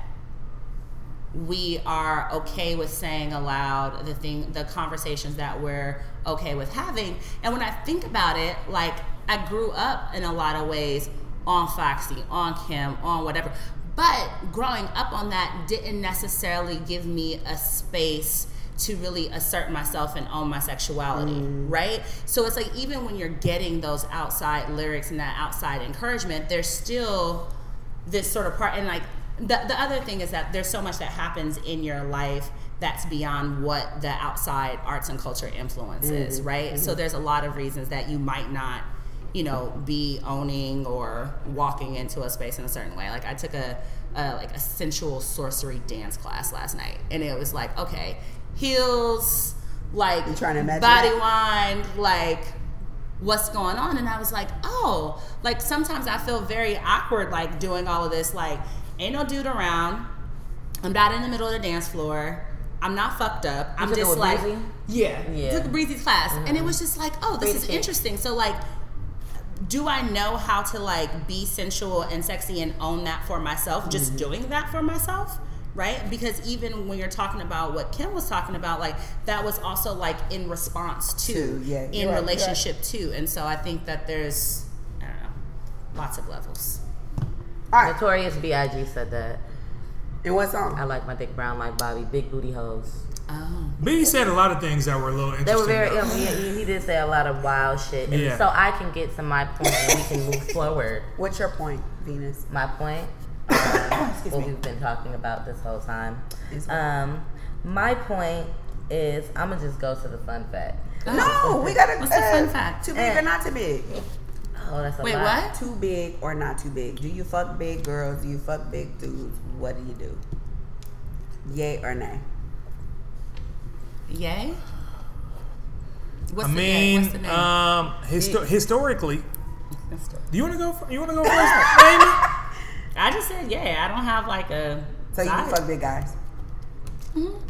we are okay with saying aloud, the thing, the conversations that we're okay with having, and when I think about it, like I grew up in a lot of ways on Foxy, on Kim, on whatever. But growing up on that didn't necessarily give me a space to really assert myself and own my sexuality, mm. right? So it's like even when you're getting those outside lyrics and that outside encouragement, there's still this sort of part and like the, the other thing is that there's so much that happens in your life that's beyond what the outside arts and culture influence is mm-hmm. right? So mm-hmm. there's a lot of reasons that you might not you know be owning or walking into a space in a certain way. Like i took a, a like a sensual sorcery dance class last night and it was like okay heels like You trying to imagine body that? wine like what's going on and i was like oh like sometimes i feel very awkward like doing all of this like ain't no dude around i'm not in the middle of the dance floor i'm not fucked up i'm just like Breezy? yeah Yeah. took a breezy class and it was just like oh this is Breezy. interesting so like do I know how to like be sensual and sexy and own that for myself? Just Mm-hmm. doing that for myself, right? Because even when you're talking about what Kim was talking about, like that was also like in response to, To, yeah, in right, you're right. relationship too. And so I think that there's, I don't know, lots of levels. All right. Notorious B.I.G. said that. And what song? I like my dick brown like Bobby. Big booty hoes. Oh, Biggie said a lot of things that were a little interesting. They were very. though. I he, he did say a lot of wild shit, and Yeah. so I can get to my point, and we can move forward. What's your point, Venus? My point. (coughs) Uh, what me. we've been talking about this whole time. Um, my point is, I'm gonna just go to the fun fact. No, we gotta. What's the fun fact? Too big Eh. or not too big? Oh, that's a Wait, lot. what? Too big or not too big? Do you fuck big girls? Do you fuck big dudes? What do you do? Yay or nay? yay? What's I the yay? mean, What's the name? um, histo- historically, do you want to go? f- You want to go first? (laughs) Amy? I just said yeah. I don't have like a. So you fuck big guys? Mhm.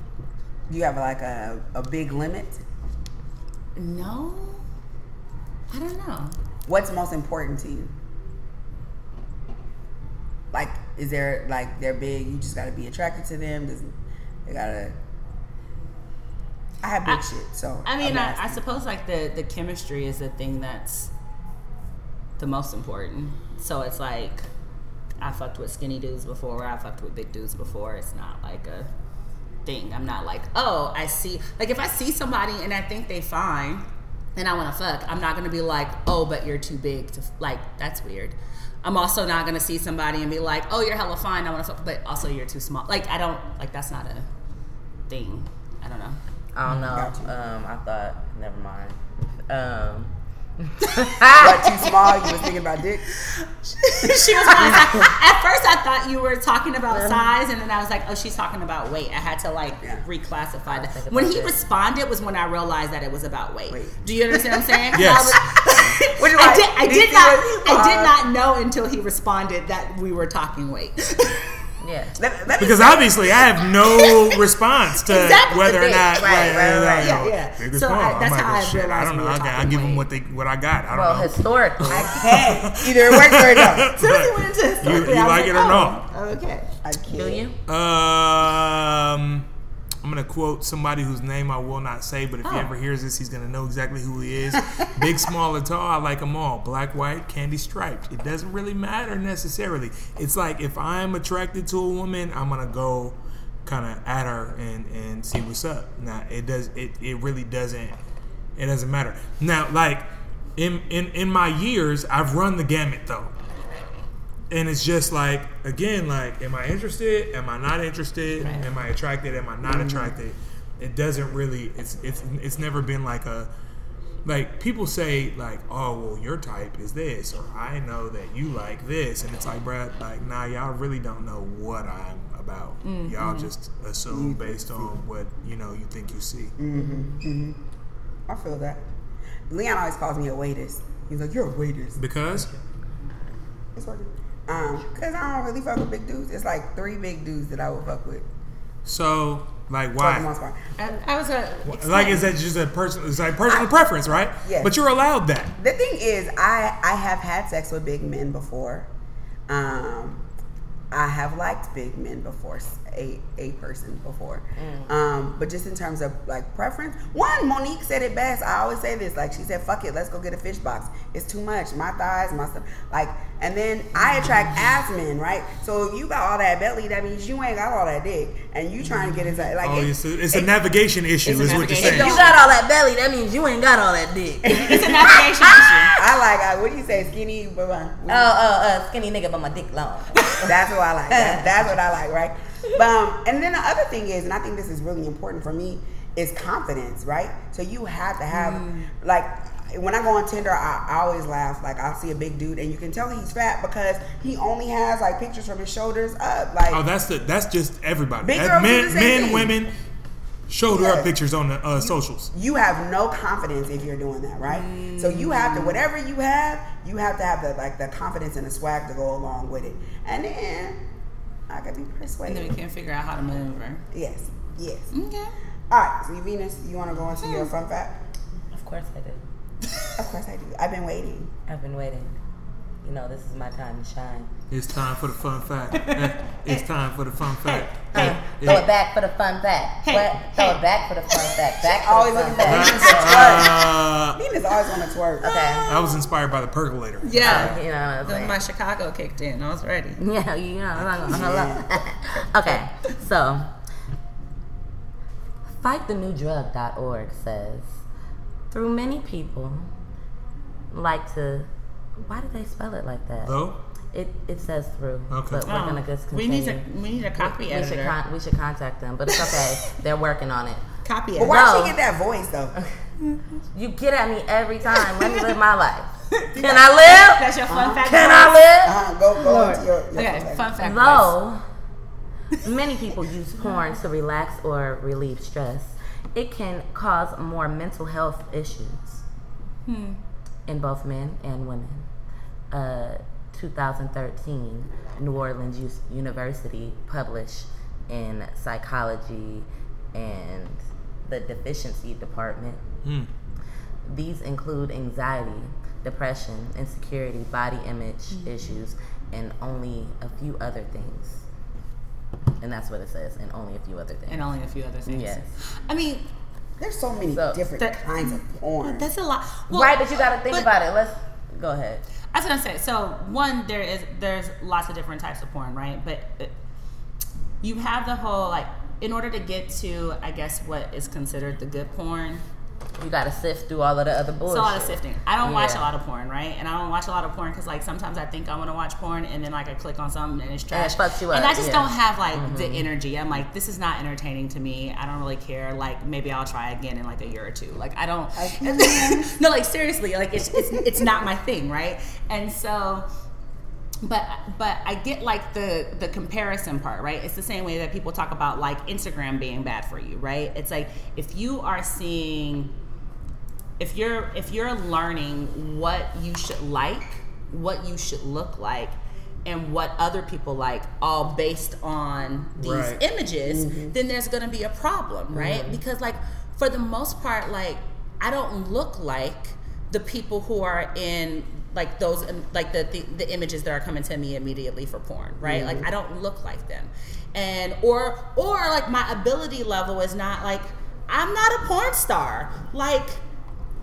You have like a, a big limit? No, I don't know. What's most important to you? Like, is there like they're big? You just gotta be attracted to them. Does they gotta? I have big I- shit, so I mean, I, I suppose like the the chemistry is the thing that's the most important. So it's like I fucked with skinny dudes before, I fucked with big dudes before. It's not like a thing. I'm not like, oh, I see. Like if I see somebody and I think they fine and I want to fuck, I'm not gonna be like, oh, but you're too big to f-. like. That's weird. I'm also not gonna see somebody and be like, oh, you're hella fine. I want to fuck, but also you're too small. Like I don't like that's not a thing. I don't know. I don't know. Um, I thought. Never mind. Um, what too small? You was thinking about dick? (laughs) she was like, at first I thought you were talking about size and then I was like, oh, she's talking about weight. I had to like Yeah. reclassify that. thinking When he that. responded was when I realized that it was about weight. Weight. Do you understand what I'm saying? (laughs) Yes. (laughs) I, was- I did, I Did you did see not I did not know until he responded that we were talking weight. Yeah. Let, let me Because obviously, I have no (laughs) response to Exactly. whether or not. Right, right, right. Yeah, yeah. Big So small. I- I'm that's like, how I shit, I don't know. were I, got- I talking give them what they what I got. I don't Well, know. historically, I can't. Either it works or it don't. (laughs) So we went into historically, you I was like it or oh, Okay. I can't. do you? Um, I'm gonna quote somebody whose name I will not say, but if he Oh. ever hears this, he's gonna know exactly who he is. (laughs) Big, small, or tall, I like them all. Black, white, candy striped. It doesn't really matter necessarily. It's like if I'm attracted to a woman, I'm gonna go kind of at her and and see what's up. Now it does it it really doesn't it doesn't matter. Now like in in in my years, I've run the gamut though and it's just like again like am i interested? Am i not interested? Am i attracted? Am i not mm-hmm. attracted? It doesn't really it's it's it's never been like a like people say like oh well your type is this or i know that you like this and it's like bruh like nah y'all really don't know what i'm about. Y'all mm-hmm. just assume mm-hmm. based on what you know you think you see. I feel that. Leon always calls me a waiters. He's like, you're a waiters. because? It's working. Um, cause I don't really fuck with big dudes. It's like three big dudes that I would fuck with. so like why most part. I, I was a like is that just a person it's like personal preference right Yeah. but you're allowed that The thing is, I I have had sex with big men before. Um, I have liked big men before, a a person before. Um, but just in terms of like preference, one Monique said it best. I always say this, like she said, "Fuck it, let's go get a fish box. It's too much. My thighs, my stuff." Like, and then I attract ass men, right? So if you got all that belly, that means you ain't got all that dick, and you trying to get inside. Like, Oh, it- it's a, it's a navigation issue, It's a is what you're saying. If you got all that belly, that means you ain't got all that dick. oh, (laughs) it's a navigation issue. I like. Uh, what do you say, skinny? Blah, blah. oh, uh, skinny nigga, but my dick long. That's what I like. That, that's what I like, right? But, um, and then the other thing is, and I think this is really important for me, is confidence, right? So you have to have, like, when I go on Tinder, I, I always laugh. Like, I'll see a big dude, and you can tell he's fat because he only has like pictures from his shoulders up. Like, Oh, that's the that's just everybody. That- men, men, thing. women, shoulder Yes. up pictures on the uh, socials. you have no confidence if you're doing that, right? So you have to, whatever you have, you have to have the like the confidence and the swag to go along with it, and then I could be And then we can figure out how to maneuver. Yes, yes. Okay. All right, so Venus, you want to go into your fun fact? Of course I do. Of course I do. I've been waiting. I've been waiting. You know, this is my time to shine. It's time for the fun fact. (laughs) It's time for the fun fact. Hey, throw it back for the fun fact. Hey, what? Throw it back for the fun fact. Back for Always the fun looking for fact. Venus to twerk. Uh, Venus always on to twerk. Okay. I was inspired by the percolator. Yeah. You know what I'm Then saying? my Chicago kicked in. I was ready. (laughs) Yeah, you know, I'm not gonna hello. (laughs) okay, so fightthenewdrug.org says through many people like to why did they spell it like that? Though It it says through. Okay. But we're gonna just Oh, we need to we need a copy we should editor. con- we should contact them, but it's (laughs) okay. They're working on it. copy But editor. why No. she get that voice though? (laughs) You get at me every time. Let me live my life. (laughs) Can I live? That's your fun fact. Can voice? I live? Uh-huh. Go go into your, your Okay, fun fun fact. fact. Though many people use porn to relax or relieve stress, it can cause more mental health issues in both men and women. Uh, 2013, New Orleans U- University published in Psychology and the Deficiency Department Hmm. these include anxiety, depression, insecurity, body image issues, and only a few other things. And that's what it says, and only a few other things. and only a few other things. Yes. I mean, There's so many So, different that- kinds of porn. that's a lot. Well, right, but you got to think but- about it. Let's go ahead. I was gonna say, so one, there is there's lots of different types of porn, right? But uh, you have the whole like, in order to get to, I guess, what is considered the good porn, You got to sift through all of the other it's bullshit. a lot of sifting. I don't watch a lot of porn, right? And I don't watch a lot of porn because like sometimes I think I want to watch porn and then like I click on something and it's trash. fucks you And I just yeah. Mm-hmm. don't have like the energy. I'm like, this is not entertaining to me. I don't really care. Like maybe I'll try again in like a year or two. Like I don't. (laughs) no, like seriously, like it's it's it's not my thing, right? And so but but I get like the the comparison part, right? It's the same way that people talk about like Instagram being bad for you, right? It's like if you are seeing if you're if you're learning what you should like, what you should look like and what other people like all based on these Right. images, mm-hmm. then there's going to be a problem, right? Mm-hmm. Because like for the most part like I don't look like the people who are in like those like the, the the images that are coming to me immediately for porn right? Like mm-hmm. i don't look like them. And or or like my ability level is not like i'm not a porn star. Like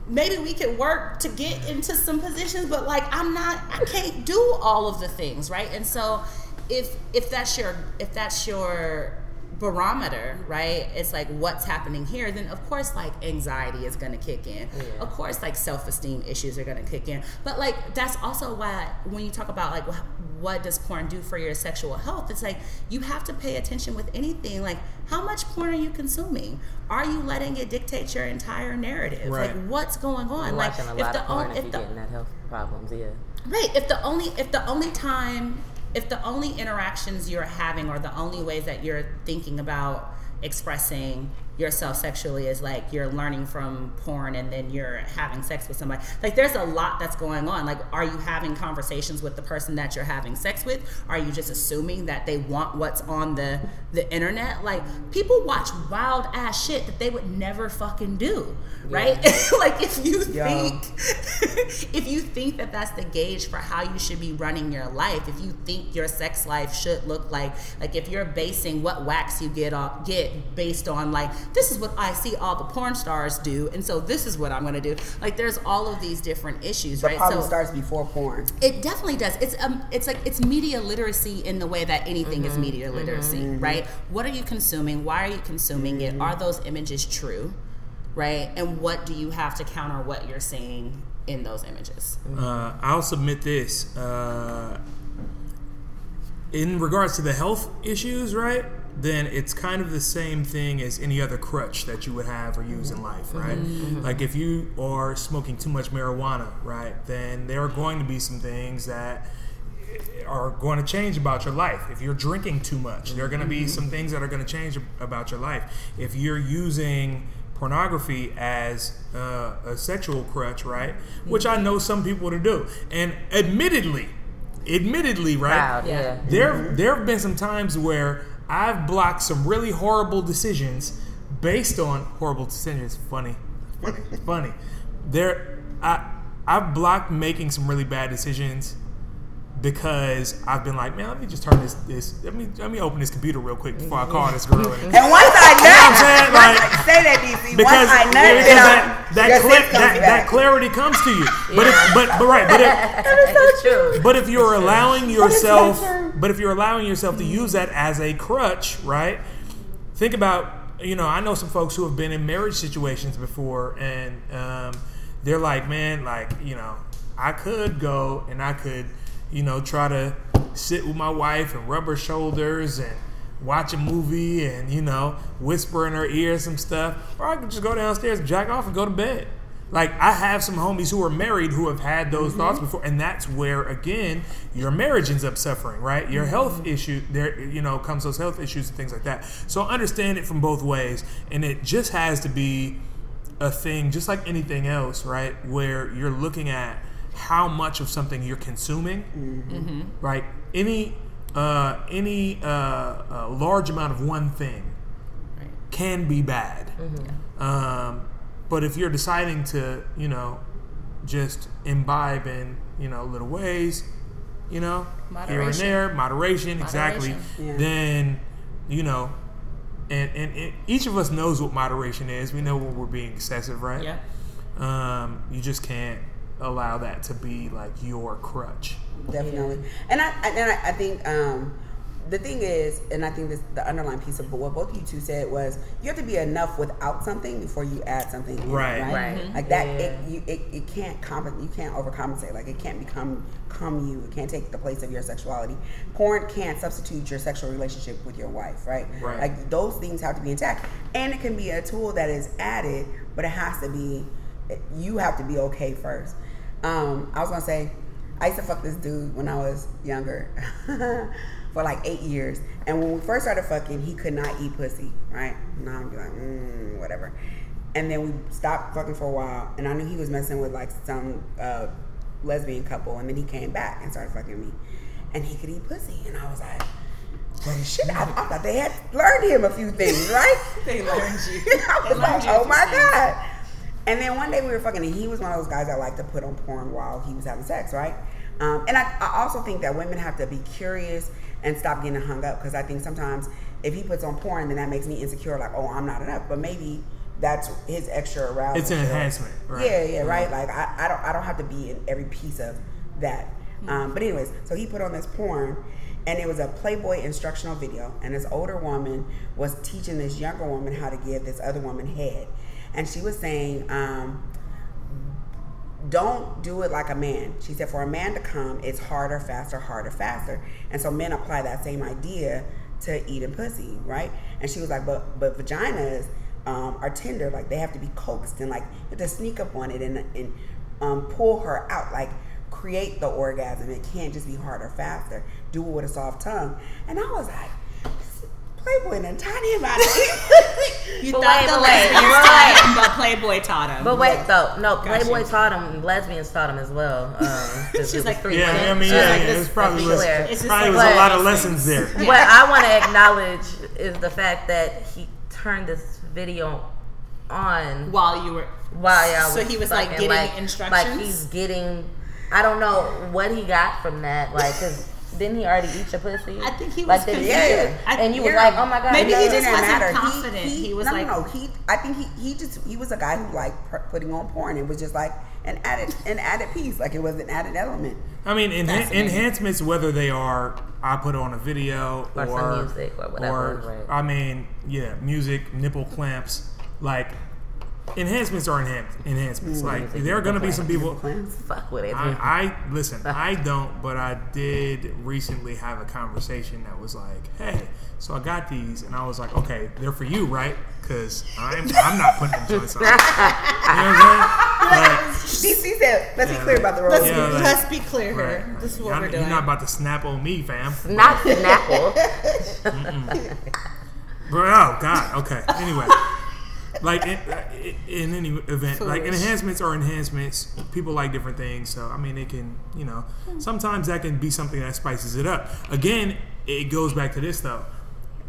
maybe we could work to get into some positions but like i'm not i can't do all of the things right? And so if if that's your if that's your barometer right it's like what's happening here then of course like anxiety is going to kick in of course like self-esteem issues are going to kick in but like that's also why when you talk about like what does porn do for your sexual health it's like you have to pay attention with anything like how much porn are you consuming are you letting it dictate your entire narrative Right. like what's going on I'm like watching a lot of the if if you're the getting that health problems. Yeah. Right. If the only if the only time if the only interactions you're having or the only ways that you're thinking about expressing yourself sexually is like you're learning from porn and then you're having sex with somebody. Like there's a lot that's going on. Like are you having conversations with the person that you're having sex with? Are you just assuming that they want what's on the the internet? Like people watch wild ass shit that they would never fucking do. Right? (laughs) like if you Yo. think (laughs) if you think that that's the gauge for how you should be running your life, if you think your sex life should look like, like if you're basing what wax you get off, get based on like this is what I see all the porn stars do, and so this is what I'm gonna do. Like there's all of these different issues, The right? problem so starts before porn. it definitely does. It's um, it's like it's media literacy in the way that anything is media literacy, right? What are you consuming? Why are you consuming it? Are those images true, right? And what do you have to counter what you're seeing in those images? Uh, I'll submit this. Uh, in regards to the health issues, right? Then it's kind of the same thing as any other crutch that you would have or use in life, right? Mm-hmm. Mm-hmm. Like if you are smoking too much marijuana, right? Then there are going to be some things that are going to change about your life. If you're drinking too much, there are going to be mm-hmm. some things that are going to change about your life. If you're using pornography as uh, a sexual crutch, right? Which I know some people to do, and admittedly, admittedly, right? Proud. Yeah. Yeah. There, there have been some times where I've blocked some really horrible decisions based on horrible decisions. Funny, funny, funny. There, I, I've blocked making some really bad decisions because I've been like, man, let me just turn this, this, let me, let me open this computer real quick before I call this girl. And, And once I nut, I'm saying? Like- say that DC. because, once I nut, yeah, because then that, I'm, that, your cla- sense that, that clarity comes to you. (laughs) But if, but, but right, but if, (laughs) it's true. but if you're allowing yourself, but if you're allowing yourself to use that as a crutch, right? Think about, you know, I know some folks who have been in marriage situations before, and um, they're like, man, like, you know, I could go and I could, you know, try to sit with my wife and rub her shoulders and watch a movie and you know whisper in her ear some stuff, or I could just go downstairs, jack off, and go to bed. Like I have some homies who are married who have had those mm-hmm. thoughts before, and that's where again your marriage ends up suffering, right? Your mm-hmm. health issue there, you know, comes those health issues and things like that. So understand it from both ways, and it just has to be a thing, just like anything else, right? Where you're looking at how much of something you're consuming, right? Any uh, any uh, uh, large amount of one thing Right. can be bad. Um, but if you're deciding to, you know, just imbibe in, you know, little ways, you know, here and there, moderation, exactly, Yeah. then, you know, and, and, and each of us knows what moderation is. We know when we're being excessive, right? Yeah. Um, you just can't allow that to be like your crutch. definitely. And I and I, I think um, the thing is, and I think this the underlying piece of what both you two said was you have to be enough without something before you add something. in, Right. right. Right. Like that, Yeah. it, you it, it can't comp- you can't overcompensate. Like it can't become come you. It can't take the place of your sexuality. Porn can't substitute your sexual relationship with your wife. Right. Right. Like those things have to be intact, and it can be a tool that is added, but it has to be. You have to be okay first. Um, I was gonna say, I used to fuck this dude when I was younger (laughs) for like eight years, and when we first started fucking, he could not eat pussy. Right? And I'd be like, mm, whatever. And then we stopped fucking for a while, and I knew he was messing with like some uh, lesbian couple, and then he came back and started fucking me, and he could eat pussy, and I was like. Well, shit, I, I thought they had learned him a few things, right? (laughs) They learned you. (laughs) I was They like, oh my god. And then one day we were fucking, and he was one of those guys that like to put on porn while he was having sex, right? Um, and I, I also think that women have to be curious and stop getting hung up because I think sometimes if he puts on porn, then that makes me insecure, like, oh, I'm not enough. But maybe that's his extra arousal. It's an enhancement, right. Yeah, yeah, right. Like I, I don't, I don't have to be in every piece of that. Um, but anyways, so he put on this porn, and it was a Playboy instructional video, and this older woman was teaching this younger woman how to give this other woman head, and she was saying. Um, don't do it like a man. She said, for a man to come, it's harder, faster, harder, faster. And so men apply that same idea to eating pussy, right? And she was like, but but vaginas um, are tender, like they have to be coaxed and like you have to sneak up on it and and um, pull her out, like create the orgasm. It can't just be harder, faster. Do it with a soft tongue. And I was like, Playboy and tiny about it. (laughs) You But thought wait, the but wait, lesbians but taught him, but Playboy taught him. But wait, though, no, Gotcha. Playboy taught him, lesbians taught him as well. Um, (laughs) 'cause She's like, three Yeah, women. I mean, yeah, like, yeah, this- there's probably let's was, clear. It's just probably like was a lot of lessons there. What I want to (laughs) acknowledge is the fact that he turned this video on while you were while y'all So was he was, like, getting Like instructions? Like he's getting, I don't know what he got from that. Like, cause didn't he already eat your pussy? I think he was did confused. yeah. And you were like, oh my god, Maybe he he does- just wasn't confident. He was no, like- no, no. He, I think he, he just, he was a guy who liked putting on porn. It was just like an added, an added piece. Like it was an added element. I mean, enha- enhancements, whether they are I put on a video Or or, some music or whatever, right. I mean, yeah, music, nipple clamps, like enhancements are enhan- enhancements. Mm, like music, there are gonna be some people. (laughs) Fuck with it. I, I listen. (laughs) I don't, but I did recently have a conversation that was like, "Hey, so I got these," and I was like, "Okay, they're for you, right? Because I'm I'm not putting them joints (laughs) on." You know what I'm saying? DC said, let's be clear about the rules. Let's, Yeah, like- let's be clear Like, here. right, This is what Y'all- we're doing. You're not about to snap on me, fam. Not Snapple. Bro, oh God. Okay. Anyway, like in, in any event, like enhancements are enhancements. People like different things, so I mean, it can, you know, sometimes that can be something that spices it up. Again, it goes back to this though: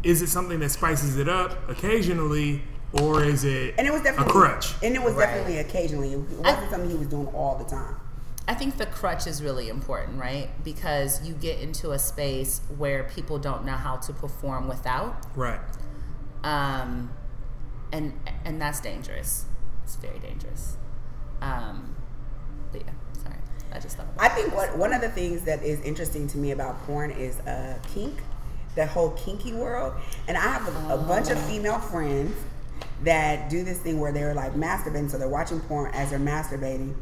is it something that spices it up occasionally, or is it And it was definitely a crutch? And it was Right. definitely occasionally. It wasn't something he was doing all the time. I think the crutch is really important, right? Because you get into a space where people don't know how to perform without, Right. um, and and that's dangerous. It's very dangerous. Um, but yeah, sorry, I just thought. About I think what one of the things that is interesting to me about porn is uh, kink, the whole kinky world. And I have a, a bunch of female friends that do this thing where they're like masturbating, so they're watching porn as they're masturbating,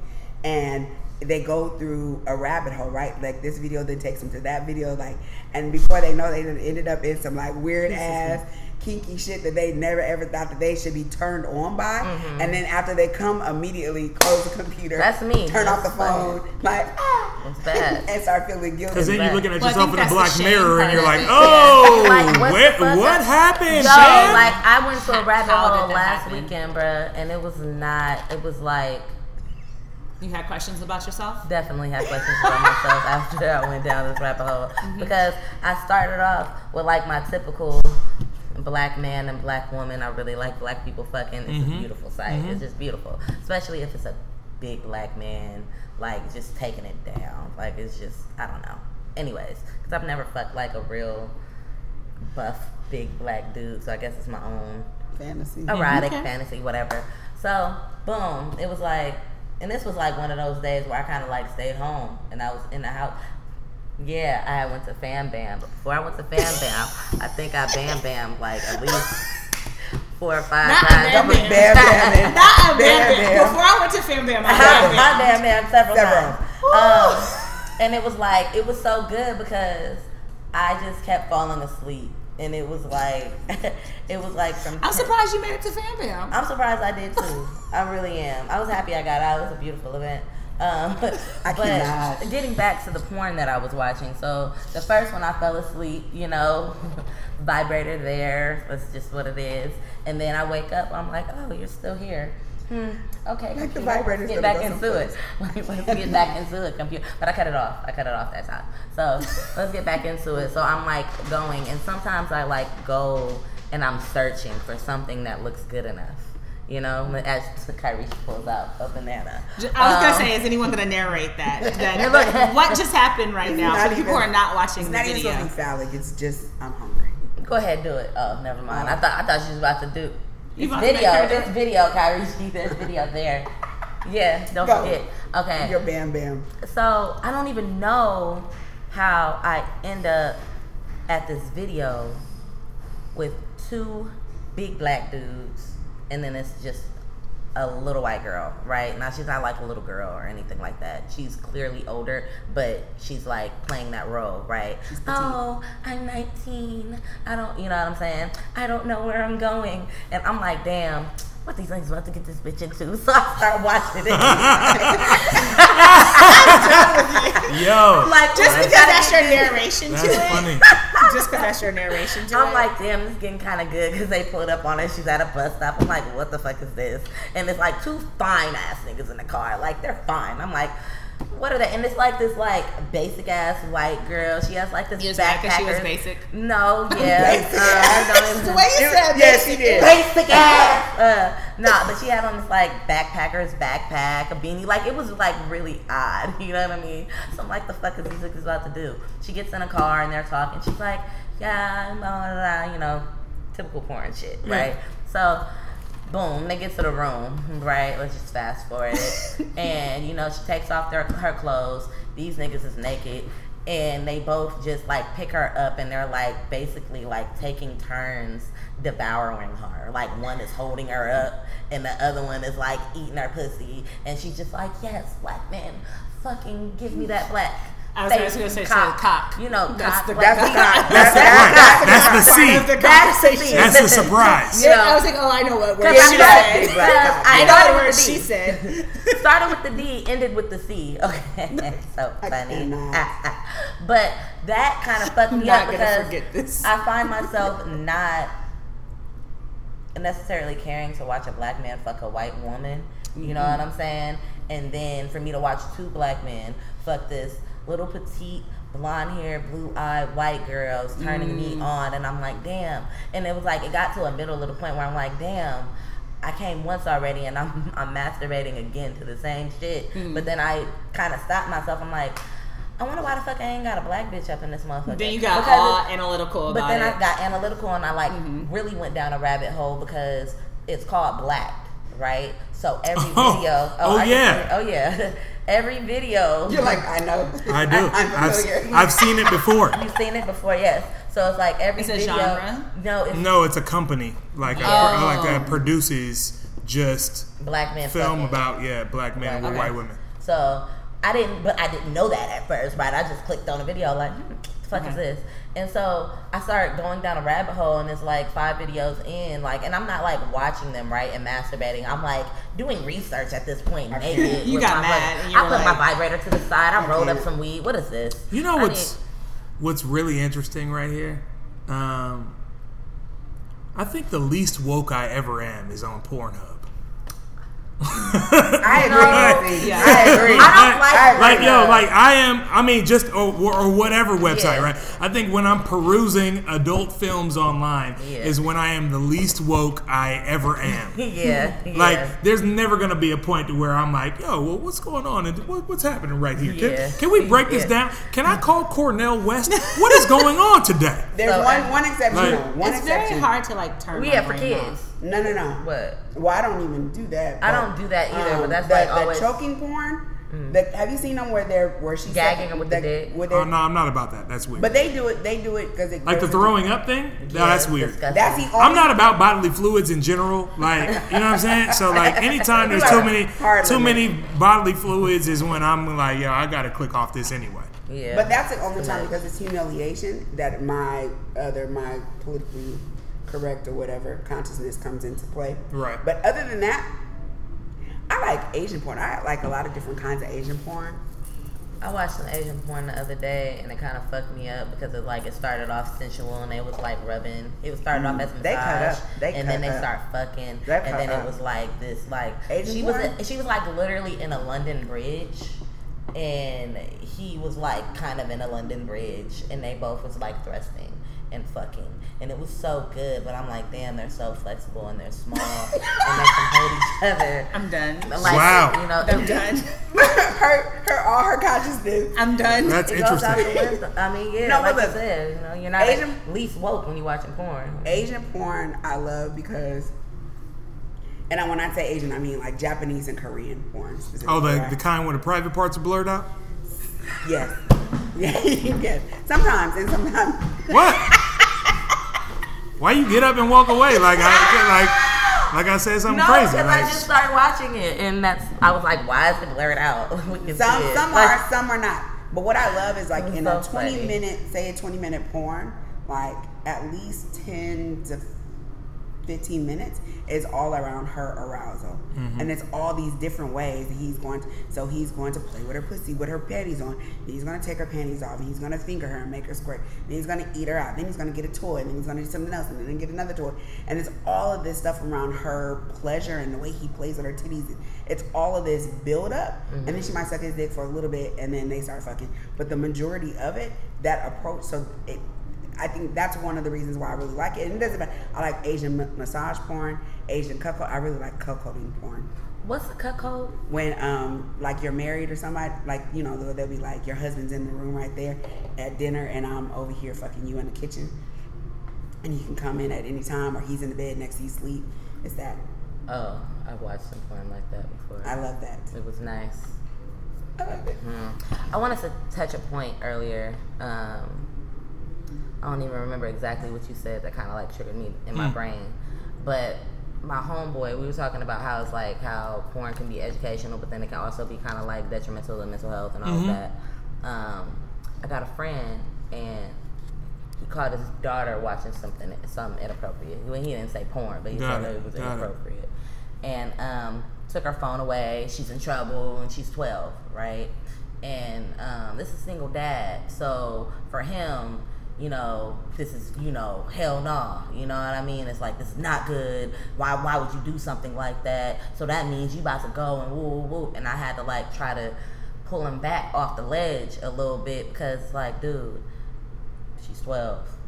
and they go through a rabbit hole, right? Like this video then takes them to that video, like, and before they know, they ended up in some like weird ass kinky shit that they never ever thought that they should be turned on by, and then after they come, immediately close the computer, That's me. turn off the That's phone, like ah, It's bad. (laughs) and start feeling guilty. Because then you're looking at yourself think in a that's black the mirror and you're like, oh, Like, what what, what happened, Yo, Shan? like I went to a rabbit hole last happen? weekend, bruh, and it was not. It was like you had questions about yourself. definitely had questions about myself after I went down this rabbit hole Mm-hmm. because I started off with like my typical black man and black woman. I really like black people fucking. It's Mm-hmm. a beautiful sight. It's just beautiful, especially if it's a big black man like just taking it down. Like it's just I don't know. Anyways, because I've never fucked like a real buff big black dude, so I guess it's my own fantasy. erotic Okay. fantasy, whatever. So, boom, it was like, and this was like one of those days where I kind of like stayed home and I was in the house. Yeah, I went to Fam Bam. But before I went to Fam Bam, I think I Bam Bam like at least four or five Not a times. Bam Bam Bam. Bam Not a Bam bam, Bam. bam. Before I went to Fam Bam, I I had I Bam Bam Bam several, Several. times. Um, and it was like, it was so good because I just kept falling asleep. And it was like, (laughs) it was like from I'm surprised you made it to Fam Bam. I'm surprised I did too. I really am. I was happy I got out. It was a beautiful event. Um, (laughs) I but cannot. getting back to the porn that I was watching, so the first one I fell asleep, you know, (laughs) vibrator there. That's just what it is. And then I wake up, I'm like, oh, you're still here. Hmm. Okay. Like the computer, get back go into it. (laughs) Like, let's get back into it, computer. But I cut it off. I cut it off that time. So let's get back into it. So I'm like going, and sometimes I like go and I'm searching for something that looks good enough. You know, as Kyrie pulls out a banana. I was gonna Um, say, is anyone gonna narrate that? (laughs) that Look. what just happened right It's now not for people even- are not watching It's the not even video? supposed to be phallic. It's just I'm hungry. Go ahead, do it. Oh, never mind. I thought I thought she was about to do. You It's about video. her do It's video, Kyrie. There's video there. Yeah, don't Go. forget. Okay. Your bam bam. So I don't even know how I end up at this video with two big black dudes, and then it's just a little white girl, right? Now she's not like a little girl or anything like that. She's clearly older, but she's like playing that role, right? Oh, I'm 19. I don't, you know what I'm saying? I don't know where I'm going, and I'm like, damn. What these things about to get this bitch into? (laughs) So I start watching it. (laughs) Yo, like Just what because gotta that's get your this- narration to that's it. funny. (laughs) Just because that's your narration to it. I'm it. like, damn, this is getting kind of good because they pulled up on her. She's at a bus stop. I'm like, what the fuck is this? And it's like two fine ass niggas in the car. Like, they're fine. I'm like, what are they? And it's like this, like, basic ass white girl. She has like this You was mad 'cause she was backpacker- basic? No, yeah. (laughs) Basic uh, ass. don't even- the way you said Yes, basic he did. basic ass. (laughs) Uh, nah, but she had on this like backpacker's backpack, a beanie. Like it was like really odd. (laughs) You know what I mean? So I'm like, the fuck is these niggas about to do? She gets in a car and they're talking. She's like, yeah, blah, blah, blah, you know, typical porn shit, right? So. Boom, they get to the room, right? Let's just fast forward it. (laughs) and, you know, she takes off their, her clothes. These niggas is naked. And they both just like pick her up and they're like basically like taking turns devouring her. Like one is holding her up and the other one is like eating her pussy. And she's just like, yes, black man, fucking give me that black. I was face gonna say cock. cock. You know, That's cock. the- black That's the cock. cock. That's the, right. That's the C. That's the That's the conversation. That's the surprise. You know, I was like, oh, I know what word Because she I'm not- said. Big. I I know started the with word the she said. (laughs) started with the D, ended with the C. (laughs) Okay, so (laughs) funny. but that kind of fucked me not up gonna because forget this. I find myself not necessarily caring to watch a black man fuck a white woman. You know what mm-hmm. I'm saying? And then for me to watch two black men fuck this little petite blonde hair, blue eyed white girls turning me on, and I'm like, damn. And it was like it got to a middle of the point where I'm like, damn. I came once already, and I'm (laughs) I'm masturbating again to the same shit. But then I kind of stopped myself. I'm like, I wonder why the fuck I ain't got a black bitch up in this motherfucker. Then you got all analytical but then it. I got analytical and I like Mm-hmm. really went down a rabbit hole because it's called Black, right? So every (laughs) Oh. video. Oh, I can yeah. say- Oh yeah. (laughs) every video. You're like, I know. (laughs) I do. I'm I've. I've seen it before. You've seen it before, yes. So it's like every It's a video. genre? No, it's No, it's a company like a, Oh. like that produces just black men film fucking. about yeah black men with Okay. white women. So I didn't, but I didn't know that at first, right? I just clicked on a video, like, hmm, what the fuck is this? And so I started going down a rabbit hole, and it's like five videos in, like, and I'm not like watching them, right, and masturbating. I'm like doing research at this point, naked. You got mad, I put my vibrator to the side. I rolled up some weed. What is this? You know what's need- what's really interesting right here? Um, I think the least woke I ever am is on Pornhub. I No. agree. Yeah. I agree. I don't like I agree. like yo, like I am. I mean, just or, or whatever website, Yeah. right? I think when I'm perusing adult films online Yeah. is when I am the least woke I ever am. yeah, (laughs) yeah. Like, there's never gonna be a point to where I'm like, yo, well, what's going on? And what, what's happening right here? Can, Yeah. can we break this Yeah. down? Can I call Cornel West? what is going on today? (laughs) There's So, one one exception. Like- One it's exception. very hard to like turn. we my have for kids. off. No, no, no. What? Well, I don't even do that. I don't do that either, but um, that's the, like the always- choking porn. Mm. The, have you seen them where they're where she's Gagging her with the dick? With Oh their, no, I'm not about that. That's weird. But they do it. They do it because it like the throwing up thing? No, that's weird. disgusting. That's the only. I'm not about bodily fluids in general. Like, you know what I'm saying? So like (laughs) anytime there's too many too limit. many bodily fluids is when I'm like, yo, I gotta click off this anyway. Yeah. But that's the only Too time because it's humiliation that my other my politically correct or whatever consciousness comes into play. Right. But other than that, I like Asian porn. I like a lot of different kinds of Asian porn. I watched some Asian porn the other day, and it kind of fucked me up because it like it started off sensual, and they was like rubbing. It was started off as massage, Mm, They cut up. They and cut then they up. start fucking, They and then up. it was like this, like Asian she was porn? she was like literally in a London bridge, and he was like kind of in a London bridge, and they both was like thrusting, and fucking. And it was so good, but I'm like, damn, they're so flexible and they're small (laughs) and they can hold each other. I'm done. Like, Wow. You know, I'm done. (laughs) her, her, all her consciousness. I'm done. That's It goes out the interesting. I mean, yeah, No, like but you look, said, you know, you're not Asian- at least woke when you're watching porn. Asian porn, I love because, and when I say Asian, I mean like Japanese and Korean porn. Specifically, Oh, the, right? the kind where the private parts are blurred out? yes, yes. (laughs) Sometimes and sometimes. What? Why you get up and walk away like I like like I said something No, crazy? because Like, I just started watching it, and that's I was like, why is it blurred out? (laughs) Some some Like, are, some are not. But what I love is like in so a twenty funny. minute, say a twenty minute porn, like at least ten to fifteen minutes is all around her arousal, Mm-hmm. and it's all these different ways that he's going. To, so he's going to play with her pussy with her panties on. He's going to take her panties off. And he's going to finger her and make her squirt. Then he's going to eat her out. Then he's going to get a toy. And then he's going to do something else. And then get another toy. And it's all of this stuff around her pleasure and the way he plays with her titties. It's all of this build up. And then she might suck his dick for a little bit and then they start fucking. But the majority of it, that approach, so it, I think that's one of the reasons why I really like it. And it doesn't matter. I like Asian ma- massage porn, Asian cuckold. I really like cuckolding porn What's the cuckold? when um like you're married or somebody like you know they'll, they'll be like your husband's in the room right there at dinner and I'm over here fucking you in the kitchen and you can come in at any time or he's in the bed next to you sleep it's that Oh, I've watched some porn like that before. I love that It was nice. I love it I wanted to touch a point earlier. Um, I don't even remember exactly what you said that kind of like triggered me in my brain. But my homeboy, we were talking about how it's like how porn can be educational, but then it can also be kind of like detrimental to mental health and all of that. Um, I got a friend and he caught his daughter watching something something inappropriate. Well, he didn't say porn, but he Got her it, it was got it. inappropriate. And um, took her phone away. She's in trouble, and she's 12, right? And um, this is single dad, so for him, you know, this is you know, hell no. You know what I mean? It's like this is not good. Why why would you do something like that? So that means you about to go and woo woo woo. And I had to like try to pull him back off the ledge a little bit because like, dude, she's 12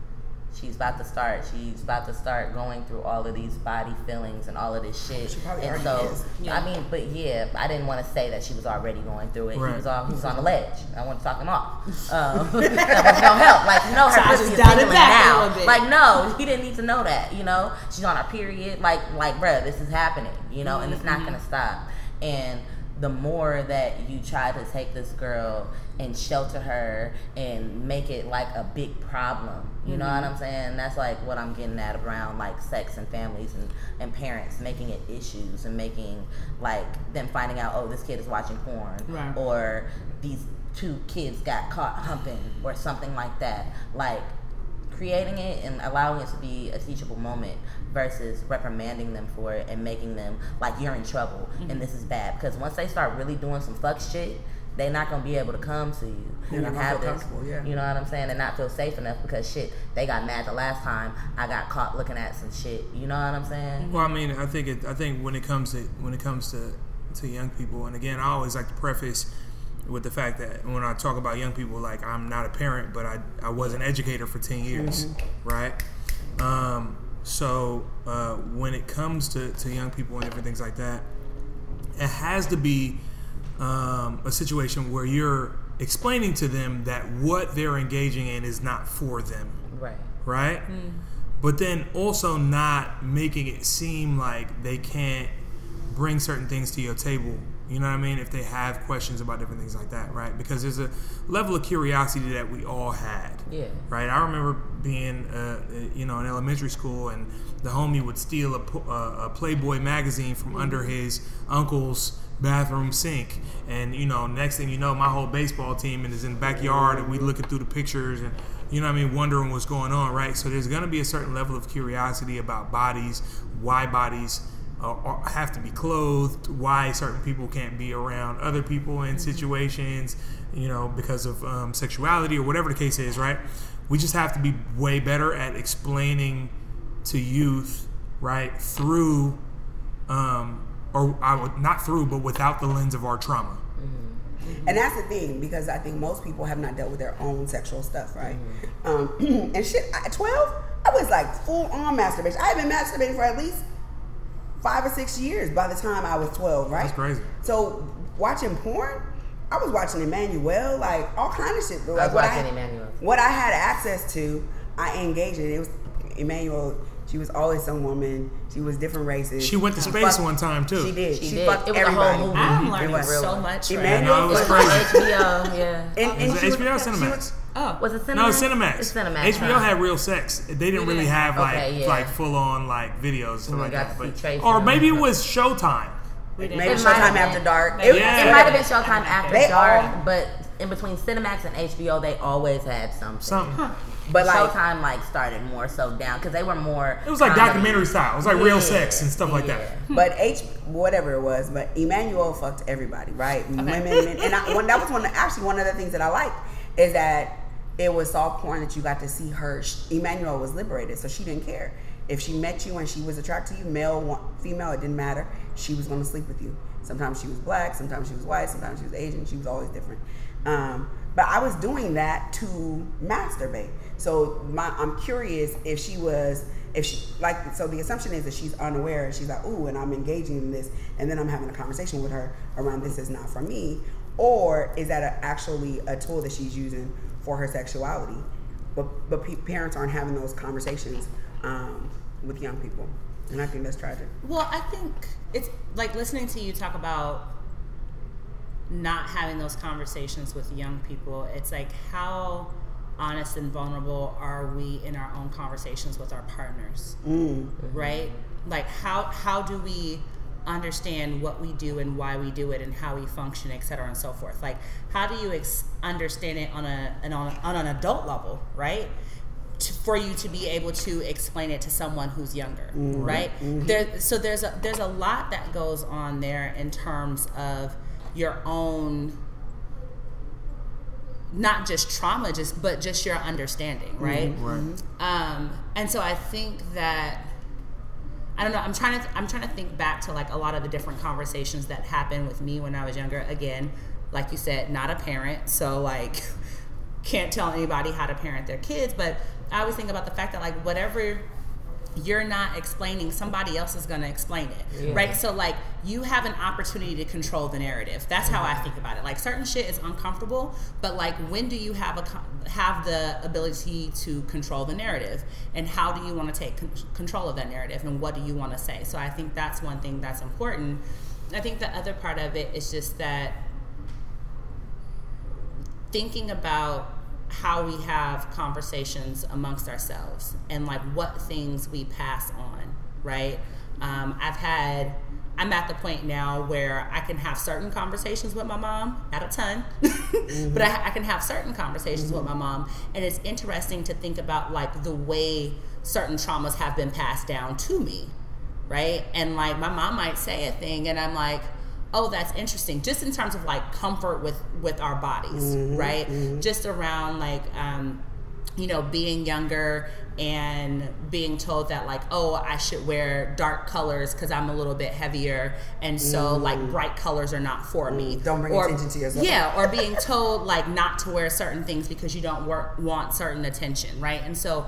she's about to start. She's about to start going through all of these body feelings and all of this shit. She probably and so. Yeah. i mean but yeah i didn't want to say that she was already going through it. Right. he was on he was on the ledge. I want to talk him off. (laughs) Um, that was no help. Like you know her So pussy is now. like no he didn't need to know that you know? She's on her period. Like like bruh this is happening you know? And it's not gonna stop. And the more that you try to take this girl and shelter her and make it like a big problem you know what i'm saying that's like what i'm getting at around like sex and families and, and parents making it issues and making like them finding out oh this kid is watching porn Right. or these two kids got caught humping or something like that like creating it and allowing it to be a teachable moment versus reprimanding them for it and making them like you're in trouble Mm-hmm. and this is bad because once they start really doing some fuck shit they're not gonna be able to come to you. They're and have this yeah. you know what i'm saying? And not feel safe enough because shit they got mad the last time i got caught looking at some shit. You know what i'm saying? Well, I mean, I think it, I think when it comes to when it comes to to young people, and again, I always like to preface with the fact that when I talk about young people, like I'm not a parent, but I I was an educator for ten years, right? Um, so uh, when it comes to to young people and different things like that, it has to be um, a situation where you're explaining to them that what they're engaging in is not for them right right? But then also not making it seem like they can't bring certain things to your table. You know what I mean? If they have questions about different things like that, right? Because there's a level of curiosity that we all had. Yeah. Right. I remember being, uh, you know, in elementary school, and the homie would steal a, uh, a Playboy magazine from under his uncle's bathroom sink, and you know, next thing you know, my whole baseball team is in the backyard, and we looking through the pictures, and you know, what I mean, wondering what's going on, right? So there's gonna be a certain level of curiosity about bodies, why bodies uh, have to be clothed, why certain people can't be around other people in situations, you know, because of um, sexuality or whatever the case is, right? We just have to be way better at explaining to youth, right, through, um, or I would not through, but without the lens of our trauma, And that's the thing because I think most people have not dealt with their own sexual stuff, right? Mm-hmm. Um, (clears throat) and shit, at 12, I was like full on masturbation. I had been masturbating for at least five or six years by the time I was 12, right? That's crazy. So watching porn, I was watching Emmanuelle, like all kind of shit. I Like was what watching I, Emmanuelle. What I had access to, I engaged in. It was Emmanuelle. She was always some woman. She was different races. She went to space fucked- one time too. She did. She She, did. fucked It was a whole everybody. movie. I'm It learning was so one. much. Emmanuelle Right? No, it was was- crazy. HBO, yeah. And, and Was it was- HBO or Cinemax? was- Oh, Was it Cinemax? No, Cinemax. It's Cinemax. HBO huh? had real sex. They didn't really have like Okay, yeah. like full on like videos and stuff like that. But, or maybe it was Showtime. we. Maybe It might have Showtime. After Dark. Maybe. Yeah. It might have been Showtime after They dark, all- but in between Cinemax and HBO, they always had something. Something. But like, Showtime like started more so down because they were more. It was like kind of- documentary style. It was like real sex and stuff like that. (laughs) but H whatever it was, but Emmanuelle fucked everybody, right? Women, men, and I, one, that was one. Of, actually, one of the things that I liked is that it was soft porn that you got to see her. Emmanuelle was liberated, so she didn't care if she met you and she was attracted to you, male, female, it didn't matter. She was going to sleep with you. Sometimes she was black, sometimes she was white, sometimes she was Asian. She was always different. Um, but I was doing that to masturbate. So my, I'm curious if she was, if she like. So the assumption is that she's unaware. and She's like, ooh, and I'm engaging in this, and then I'm having a conversation with her around this is not for me, or is that a, actually a tool that she's using for her sexuality? But but parents aren't having those conversations um, with young people, and I think that's tragic. Well, I think it's like listening to you talk about not having those conversations with young people. It's like how honest and vulnerable are we in our own conversations with our partners, mm. right? Like how how do we understand what we do and why we do it and how we function, et cetera, and so forth. Like how do you ex- understand it on a an, on, on an adult level, right? to, for you to be able to explain it to someone who's younger, mm-hmm. right? Mm-hmm. There, so there's a there's a lot that goes on there in terms of your own, not just trauma, just but just your understanding, right? Right. Um, and so I think that I don't know. I'm trying to I'm trying to think back to like a lot of the different conversations that happened with me when I was younger. Again, like you said, not a parent, so like (laughs) can't tell anybody how to parent their kids. But I always think about the fact that like whatever you're not explaining, somebody else is going to explain it, Yeah. right? So like you have an opportunity to control the narrative. That's how I think about it. Like certain shit is uncomfortable, but like when do you have a have the ability to control the narrative, and how do you want to take con- control of that narrative, and what do you want to say? So I think that's one thing that's important. I think the other part of it is just that thinking about how we have conversations amongst ourselves and like what things we pass on, right? Um, I've had, I'm at the point now where I can have certain conversations with my mom, not a ton, (laughs) but I, I can have certain conversations with my mom. And it's interesting to think about like the way certain traumas have been passed down to me, right? And like my mom might say a thing, and I'm like, oh, that's interesting. Just in terms of like comfort with with our bodies, right? Just around like, um, you know, being younger and being told that like, oh, I should wear dark colors because I'm a little bit heavier, and so like mm. bright colors are not for me. Mm, don't bring attention to yourself. Yeah, or (laughs) being told like not to wear certain things because you don't work, want certain attention, right? And so,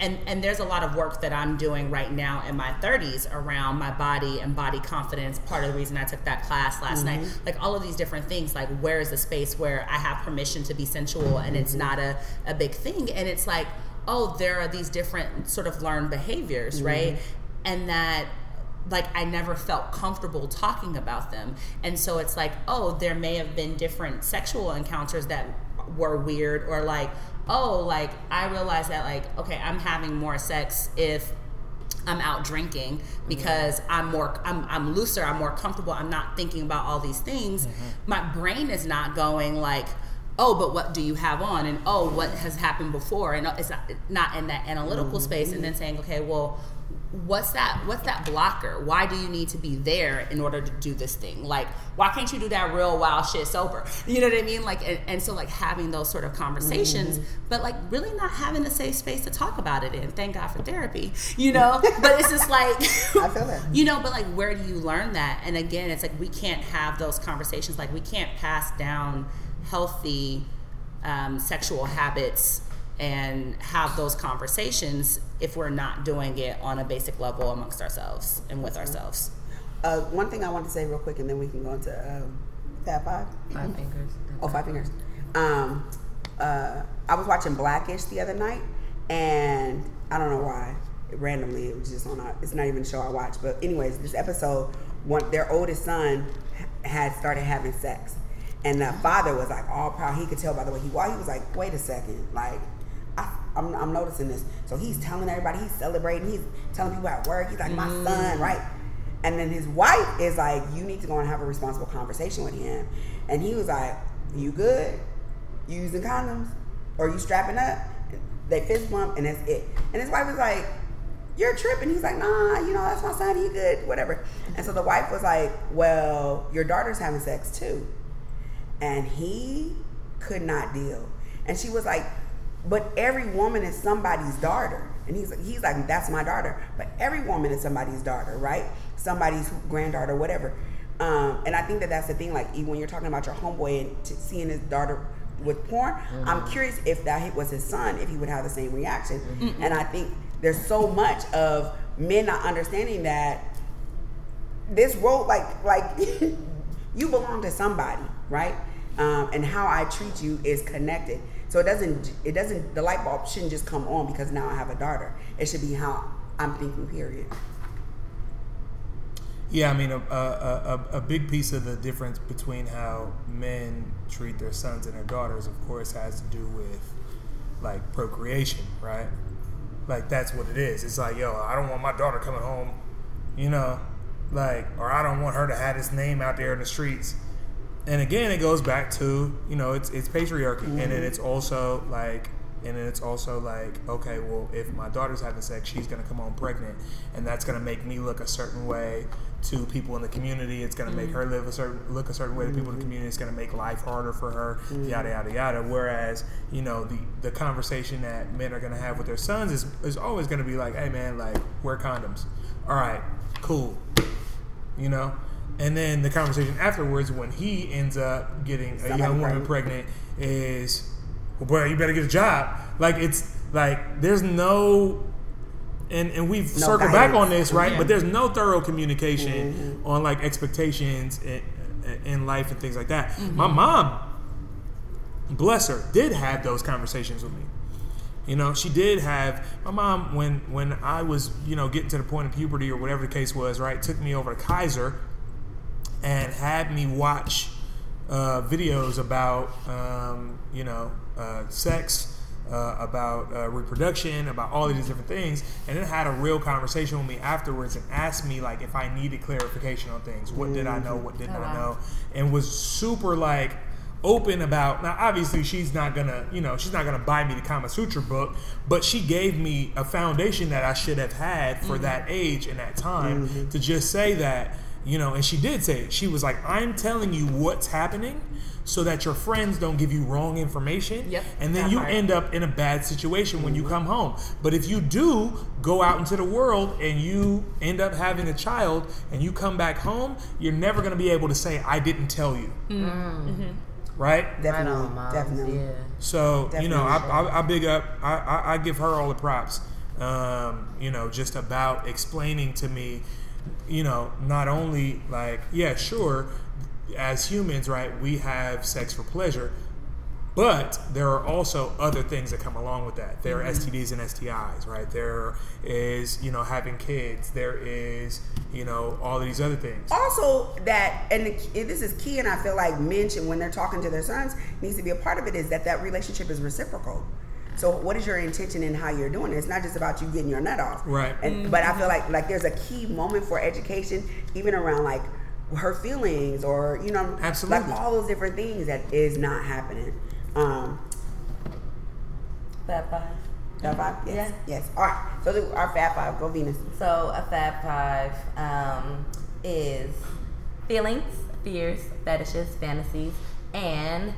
and and there's a lot of work that I'm doing right now in my 30s around my body and body confidence. Part of the reason I took that class last night, mm-hmm. like all of these different things, like where is the space where I have permission to be sensual and it's mm-hmm. not a a big thing, and it's like, oh, there are these different sort of learned behaviors, mm-hmm. right? And that like I never felt comfortable talking about them. And so it's like, oh, there may have been different sexual encounters that were weird or like, oh, like I realized that like, okay, I'm having more sex if I'm out drinking mm-hmm. because I'm more I'm I'm looser, I'm more comfortable, I'm not thinking about all these things. Mm-hmm. My brain is not going like oh but what do you have on? And oh what has happened before? And uh, it's not, not in that analytical mm-hmm. space and then saying okay well what's that what's that blocker? Why do you need to be there in order to do this thing? Like why can't you do that real wild shit sober (laughs) you know what i mean? Like and, and so like having those sort of conversations mm-hmm. but like really not having the safe space to talk about it in. Thank god for therapy (laughs) you know? (laughs) But it's just like I feel that. you know but like where do you learn that? And again it's like we can't have those conversations. Like we can't pass down healthy um, sexual habits and have those conversations if we're not doing it on a basic level amongst ourselves and with ourselves Uh, one thing I want to say real quick, and then we can go into um, Fab Five. Five fingers. Oh, five fingers. Um, uh, I was watching Black-ish the other night, and I don't know why. Randomly, it was just on. A, it's not even a show I watch, but anyways, this episode, one their oldest son had started having sex, and the father was like all proud. He could tell by the way he walked. He was like, "Wait a second, like." I, I'm, I'm noticing this. So he's telling everybody, he's celebrating, he's telling people at work, he's like, my mm. son, right? And then his wife is like, you need to go and have a responsible conversation with him. And he was like, you good? You using condoms? Or you strapping up? They fist bump and that's it. And his wife was like, you're tripping. He's like, nah, you know, that's my son. He good, whatever. And so the wife was like, well, your daughter's having sex too. And he could not deal. And she was like, but every woman is somebody's daughter. And he's like, he's like, that's my daughter. But every woman is somebody's daughter, right? Somebody's granddaughter, whatever. Um, and I think that that's the thing. Like, even when you're talking about your homeboy and t- seeing his daughter with porn, I'm curious if that was his son, if he would have the same reaction. And I think there's so much of men not understanding that this role like like (laughs) you belong to somebody right um, and how i treat you is connected so it doesn't it doesn't the light bulb shouldn't just come on because now i have a daughter it should be how i'm thinking period Yeah, I mean, a, a, a, a big piece of the difference between how men treat their sons and their daughters, of course, has to do with like procreation, right? Like that's what it is. It's like, yo, I don't want my daughter coming home, you know, like, or I don't want her to have this name out there in the streets. And again, it goes back to you know, it's it's patriarchy, and then it's also like and then it's also like, okay, well, if my daughter's having sex, she's gonna come home pregnant, and that's gonna make me look a certain way to people in the community. It's gonna make her live a certain look a certain way to people in the community. It's gonna make life harder for her. Yada yada yada. Whereas, you know, the the conversation that men are gonna have with their sons is is always gonna be like, hey man, like wear condoms. All right, cool. You know. And then the conversation afterwards, when he ends up getting a young woman pregnant. is well, boy, you better get a job. Like it's like there's no, and and we've No circled back on this, right? Yeah. But there's no thorough communication Mm-hmm. on like expectations in, in life and things like that. Mm-hmm. My mom, bless her, did have those conversations with me. You know, she did have my mom when when I was you know getting to the point of puberty or whatever the case was. Right, took me over to Kaiser and had me watch uh, videos about um, you know uh, sex, uh, about uh, reproduction, about all of these different things, and then had a real conversation with me afterwards and asked me like if I needed clarification on things. What did I know? What didn't Oh, I know? And was super like open about now obviously she's not gonna you know she's not gonna buy me the kama sutra book but she gave me a foundation that i should have had for that age and that time to just say that you know and she did say it she was like i'm telling you what's happening so that your friends don't give you wrong information Yep, and then you part. end up in a bad situation when you mm-hmm. come home but if you do go out into the world and you end up having a child and you come back home you're never going to be able to say i didn't tell you mm-hmm. Mm-hmm. right definitely right on, moms. definitely Yeah. so you know, I, I, I big up. I, I, I give her all the props. Um, you know, just about explaining to me, you know, not only like yeah, sure, as humans, right, we have sex for pleasure, but there are also other things that come along with that. There are mm-hmm. STDs and STIs, right? There is you know having kids. There is you know all of these other things. also that and the, this is key and i feel like men should when they're talking to their sons needs to be a part of it is that that relationship is reciprocal so what is your intention in how you're doing it it's not just about you getting your nut off Right. and but i feel like like there's a key moment for education even around like her feelings or you know Absolutely. like all those different things that is not happening um Fab five Fab five? Yes. Yes. All right. So do our Fab five. Go Venus. So a Fab Five um, is feelings, fears, fetishes, fantasies, and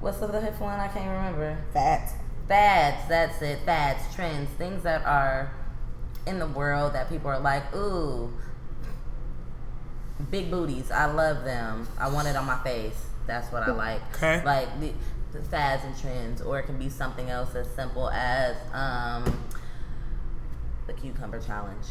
what's the fifth one? I can't remember. Fats. Fads. That's it. Fads, trends, things that are in the world that people are like, ooh, big booties. I love them. I want it on my face. That's what I like. Okay. Like the, the fads and trends, or it can be something else as simple as um, the cucumber challenge,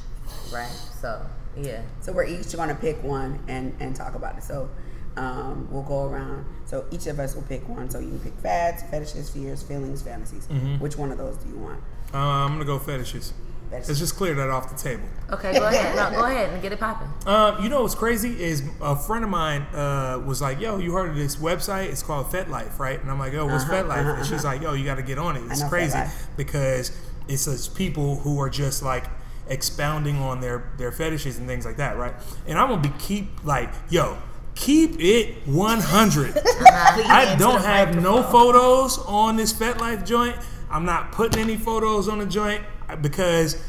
right? So yeah. So we're each going to pick one and and talk about it. So um, we'll go around. So each of us will pick one. So you can pick fads, fetishes, fears, feelings, fantasies. Which one of those do you want? Uh, I'm gonna go fetishes. Fetishes. Let's just clear that off the table. Okay, go ahead. No, go ahead and get it popping. Uh, you know what's crazy is a friend of mine uh, was like, "Yo, you heard of this website? It's called FetLife, right?" And I'm like, "Yo, what's FetLife?" And she's like, "Yo, you got to get on it. It's crazy FetLife. because it's just people who are just like expounding on their their fetishes and things like that, right?" And I'm gonna be keep like, "Yo." Keep it 100. (laughs) Uh-huh. I don't have no photos on this FetLife joint. I'm not putting any photos on the joint uh, because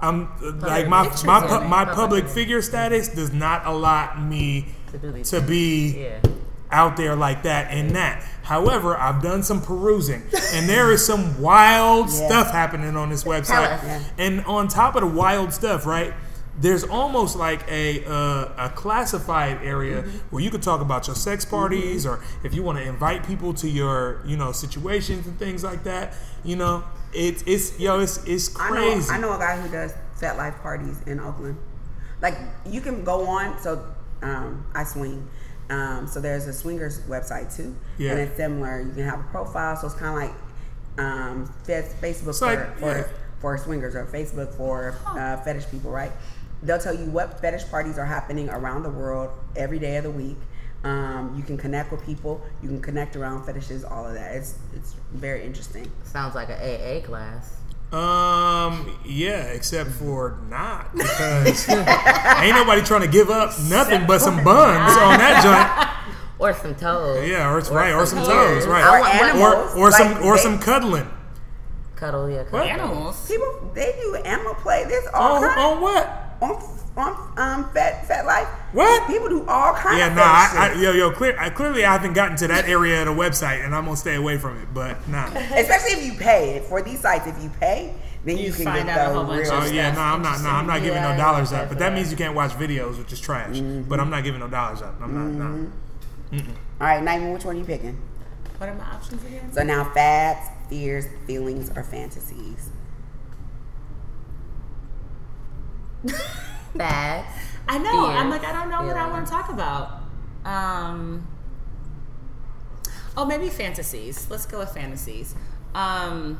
I'm uh, like my pictures my pu- my Public public figure status does not allow me To to be Yeah. out there like that and that. However, I've done some perusing, and there is some wild (laughs) Yeah. stuff happening on this website. Yeah. And on top of the wild stuff, right? There's almost like a uh, a classified area Mm-hmm. where you could talk about your sex parties, or if you want to invite people to your you know situations and things like that. You know, it's it's yo, it's it's I know, crazy. I know a guy who does FetLife parties in Oakland. Like you can go on. So um, I swing. Um, so there's a swingers website too, Yeah. and it's similar. You can have a profile, so it's kind of like um, Facebook for, for yeah. for swingers or Facebook for uh, fetish people, right? They'll tell you what fetish parties are happening around the world every day of the week. Um, you can connect with people. You can connect around fetishes, all of that. It's it's very interesting. Sounds like an AA class. Um, yeah, except for not because (laughs) ain't nobody trying to give up nothing but some buns on that joint. (laughs) Or some toes. Yeah, or it's right, or some ears. toes, right, Or animals. or or some Like, or they- some cuddling. Cuddle, yeah. Cuddle. Animals. People they do animal play. There's all On, kinds on what? On on um fat FetLife. What? People do all kinds Yeah, of nah, I, I, yo, yo, clear, I, clearly I haven't gotten to that area of the website, and I'm gonna stay away from it. But nah. Especially if you pay for these sites. If you pay, then you, You can find get out a the whole bunch real. of Oh yeah, stuff. no, I'm not. No, I'm not giving Yeah, no dollars know up. But that. that means you can't watch videos, which is trash. But I'm not giving no dollars up. I'm not. Nah. All right, Niema, which one are you picking? What are my options again? So now, fads, fears, feelings, or fantasies. (laughs) Fads. I know. I'm like, I don't know what I want to talk about. Um. Oh, maybe fantasies. Let's go with fantasies. Um.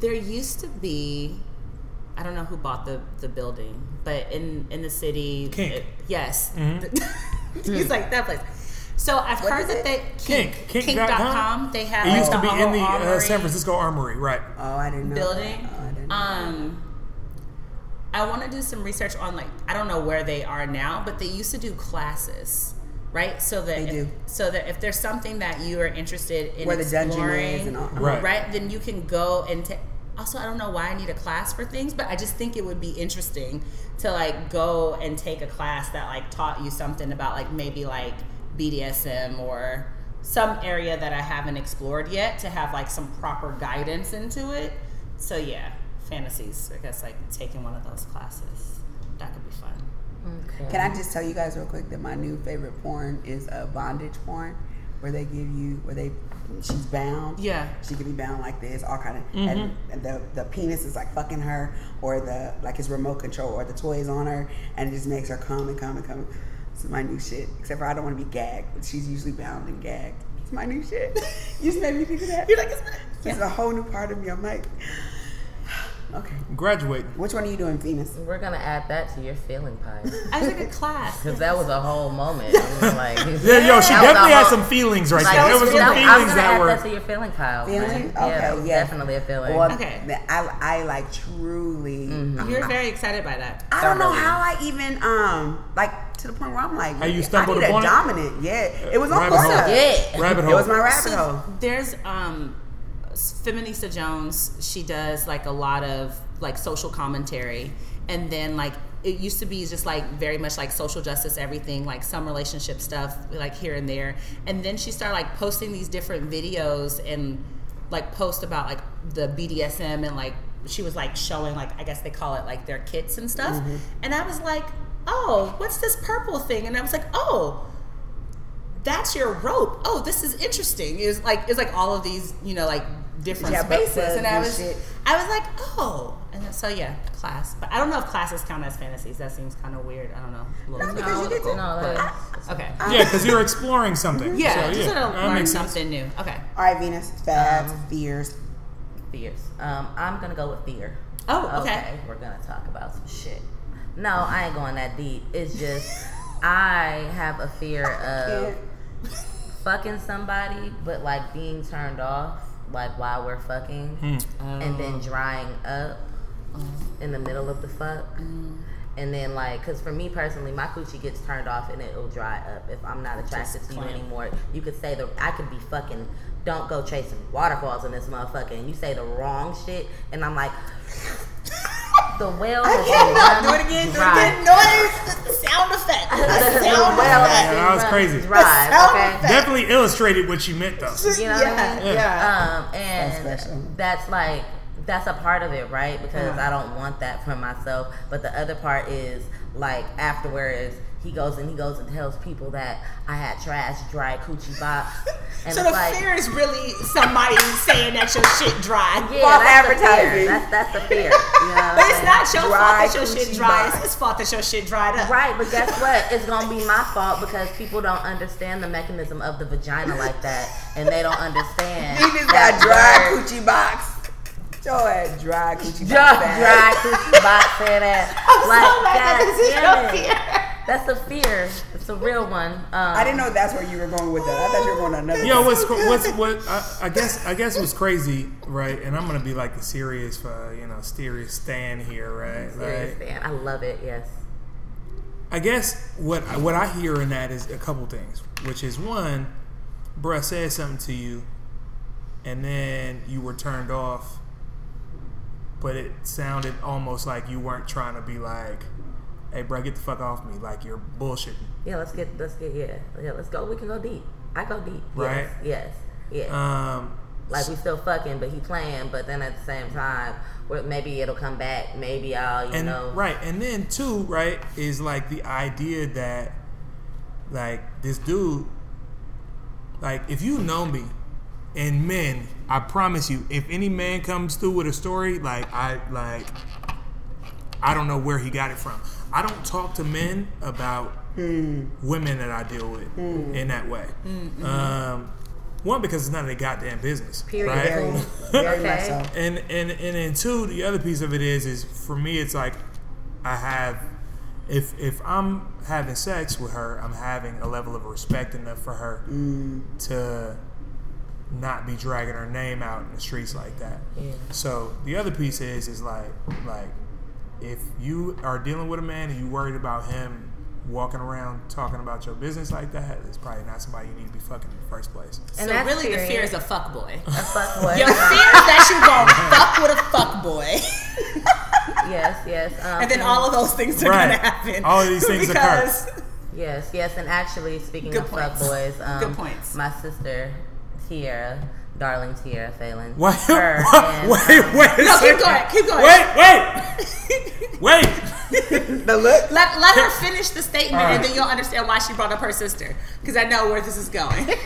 There used to be, I don't know who bought the the building, but in in the city, Kink. it- yes, (laughs) he's like that place. So I've What heard is that they Kink, kink, kink.com? kink.com. They have It used to be in the uh, San Francisco Armory, right? Oh, I didn't know. building. that. Oh, I didn't know. Um, I want to do some research on like I don't know where they are now, but they used to do classes, right? So that They if, do. so that if there's something that you are interested in Where the dungeon is and all. Right. right, then you can go and take. Also, I don't know why I need a class for things, but I just think it would be interesting to like go and take a class that like taught you something about like maybe like BDSM or some area that I haven't explored yet to have like some proper guidance into it. So yeah, fantasies. I guess like taking one of those classes that could be fun. Okay. Can I just tell you guys real quick that my new favorite porn is uh, bondage porn, where they give you where they she's bound. Yeah. She can be bound like this, all kind of, and, and the the penis is like fucking her, or the like his remote control, or the toys on her, and it just makes her come and come and come. It's my new shit. Except for I don't want to be gagged, but she's usually bound and gagged. It's my new shit. (laughs) you just made me think of that. You're like, it's This is a whole new part of me. I'm like, okay. Graduate. Which one are you doing, Venus? We're gonna add that to your feeling pie I took a (laughs) class. because that was a whole moment. (laughs) I mean, like, (laughs) Yeah, yo, she that was a definitely had whole- some feelings right like, there. There was some I was feelings gonna that add were. that to your feeling pile. Feeling? man. Okay, yeah, yeah. definitely a feeling. Well, Okay. I, I like truly. You're very excited by that. I don't know how I even um like to the point where I'm like, How you I stumbled need a upon it? dominant. Yeah, it was on Rabbit hole. Yeah. Rabbit It hole. was my rabbit So hole. there's um Feminista Jones, she does like a lot of like social commentary, and then like it used to be just like very much like social justice, everything like some relationship stuff, like here and there, and then she started like posting these different videos and like post about like the BDSM and like she was like showing like I guess they call it like their kits and stuff, mm-hmm. and I was like, oh, what's this purple thing? And I was like, oh that's your rope. Oh, this is interesting. It's like it's like all of these, you know, like different Yeah, butt spaces, and I was, shit. I was like, oh, and then, so yeah, class. But I don't know if classes count as fantasies. That seems kind of weird. I don't know. A little No, because you get to- No, but- that's- okay. Yeah, because you're exploring something. Yeah, so, just yeah, want to that learn makes sense. something new. Okay. All right, Venus. Fads, Um, fears. fears. Um, I'm gonna go with fear. Oh, okay. We're gonna talk about some shit. No, I ain't going that deep. It's just I have a fear (laughs) of fucking somebody, but like being turned off, like while we're fucking, hmm. and then oh. drying up in the middle of the fuck. Mm. And then, like, cause for me personally, my coochie gets turned off and it'll dry up if I'm not attracted to you clamp. anymore. You could say that I could be fucking. Don't go chasing waterfalls in this motherfucker, and you say the wrong shit, and I'm like, (laughs) the well I has cannot run do it again. Do it dry. again. Noise. Sound effect. (laughs) the sound well effect. Yeah, that was crazy. Dry, sound okay? effect. Definitely illustrated what you meant, though. (laughs) You know what I mean? Yeah, yeah. Um, and That's that's like that's a part of it, right? Because Uh-huh. I don't want that for myself. But the other part is like afterwards, he goes and he goes and tells people that I had trash, dry coochie box, and So the like. fear is really somebody saying that your shit dry. yeah, False that's the fear. advertising. That's that's the fear. You (laughs) know But it's not your Dry fault that your shit dry. box. It's his fault that your shit dried up. Right, but guess (laughs) what? It's gonna be my fault because people don't understand the mechanism of the vagina like that, and they don't understand. Venus that got dry word. coochie box. Show that dry coochie box. Dry, dry coochie box said that. (laughs) I'm so Like, mad that God this is your fear. That's a fear. It's a real one. Um, I didn't know that's where you were going with that. I thought you were going to another. Yo, what's what's what? I, I guess I guess what's crazy, right? And I'm gonna be like the serious, uh, you know, serious stand here, right? Serious Like, fan. I love it. Yes. I guess what what I hear in that is a couple things, which is one, bruh said something to you, and then you were turned off, but it sounded almost like you weren't trying to be like, "Hey, bro, get the fuck off me!" Like you're bullshitting. Yeah. Let's get. Let's get. Yeah. Yeah. Let's go. We can go deep. I go deep. Right. Yes. Yes. Yeah. Um, like we still fucking, but he playing. But then at the same time, where maybe it'll come back. Maybe I'll, you and know. right, and then two, right, is like the idea that like this dude, like if you know me, and men, I promise you, if any man comes through with a story, like I like, I don't know where he got it from. I don't talk to men about hmm. women that I deal with hmm. in that way. Hmm, um, one because it's none of their goddamn business, Period. right? Very, (laughs) very Okay. so. and and and then two, the other piece of it is is for me, it's like I have if if I'm having sex with her, I'm having a level of respect enough for her to not be dragging her name out in the streets like that. Yeah. So the other piece is is like like if you are dealing with a man and you worried about him walking around talking about your business like that, it's probably not somebody you need to be fucking in the first place. And so that's really, the fear is a fuck boy. A fuck boy. Your fear is that you're gonna (laughs) fuck with a fuck boy, (laughs) yes. Yes. Um, and then all of those things are Right. gonna happen. All of these things occur. Yes, yes, and actually, speaking Good of points. fuck boys, um, Good points. My sister, Tiara, darling Tiara Phelan. Wait, her (laughs) wait, and, wait, um, wait. a No, keep going, keep going. Wait, wait, (laughs) wait. The look. let, let her finish the statement, All right. and then you'll understand why she brought up her sister. Because I know where this is going. (laughs)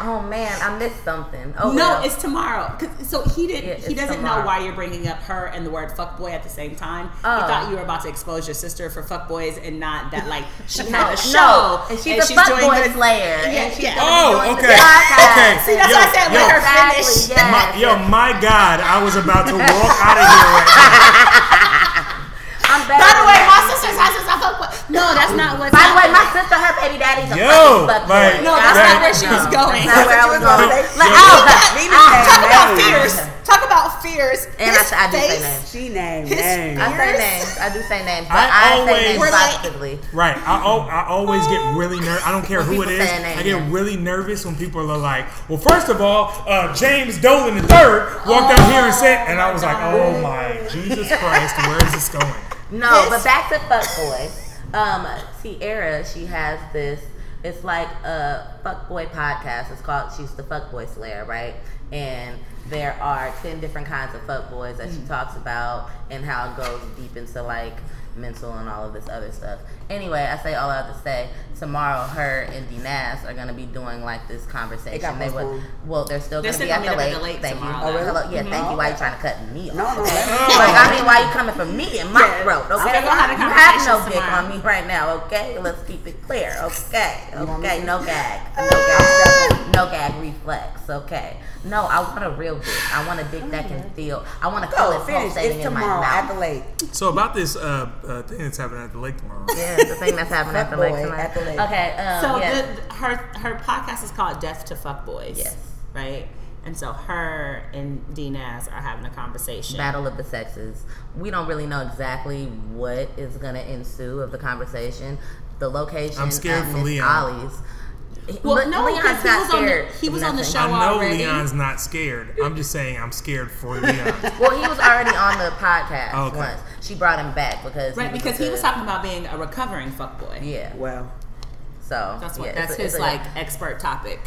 Oh man, I missed something. Oh no, well. it's tomorrow. 'Cause- So he didn't. Yeah, he doesn't tomorrow. know why you're bringing up her and the word fuckboy at the same time. He Oh. thought you were about to expose your sister for fuckboys and not that like she (laughs) no, had a show no, and she's a fuck doing boy the- slayer, Yeah, and she's yeah. gonna Oh, okay. Okay. See, that's Yo, why I said yo. let her Exactly, finish. yes. My, yo, my God, I was about to walk out of here right (laughs) now. I'm better By the way, my sister's house is a fuckboy. No, that's not what's By the way, my sister, her baby daddy's a Yo, fucking fuck boy. like- No, that's Right. not where she was going. That's not where I was going. Yo. Like, Yo. oh, Venus ah, had Talk about names. fears. Talk about fears fears. And I, his say- I do say names. She named His names. I say names. I do say names, but I I, always- say names We're like- positively. Right. I, I always get really nervous. I don't care who it people is. say a name, I get really nervous when people are like, well, first of all, uh, James Dolan III walked out here and said, and I was like, oh my Jesus Christ, where is this going? No, This- but back to fuckboy. (laughs) Um, Sierra, she has this. It's like a fuckboy podcast. It's called. She's the fuckboy slayer, right? And there are ten different kinds of fuckboys that she talks about, and how it goes deep into like mental and all of this other stuff. Anyway, I say all I have to say. Tomorrow, her and D Nas are gonna be doing like this conversation. It got they would. Well, they're still They're gonna still be at the lake. the lake Thank you. Oh, really? Hello. Yeah, thank you. Why are you trying to cut me off? No, no, okay? (laughs) let- like I mean, why are you coming for me and my Yeah. throat? Okay, Okay, we'll have the you have no conversations dick on me right now. Okay, let's keep it clear. Okay, You want me okay, no gag, no gag, no gag reflex. Okay, no, I want a real dick. I want a dick that can feel. I want to feel it finish. pulsating in my tomorrow at the lake. So about this uh, uh, thing that's happening at the lake tomorrow. Yeah, the thing that's happening at the lake tonight. at the lake. Okay, um, So yeah. the, her her podcast is called Death to Fuck Boys. Yes. Right. And so her and D Nas are having a conversation. Battle of the Sexes. We don't really know exactly what is going to ensue of the conversation. The location I'm scared at for Miss Leon. Ollie's. Well, Le- no, because he was on the scared he of was on the show I know already. Leon's not scared. I'm just saying I'm scared for (laughs) Leon. Well, he was already on the podcast Okay. once. She brought him back because Right, he was because a he was talking about being a recovering fuckboy. Yeah, Well, so That's what yeah, that's it's a- his it's a- like expert topic.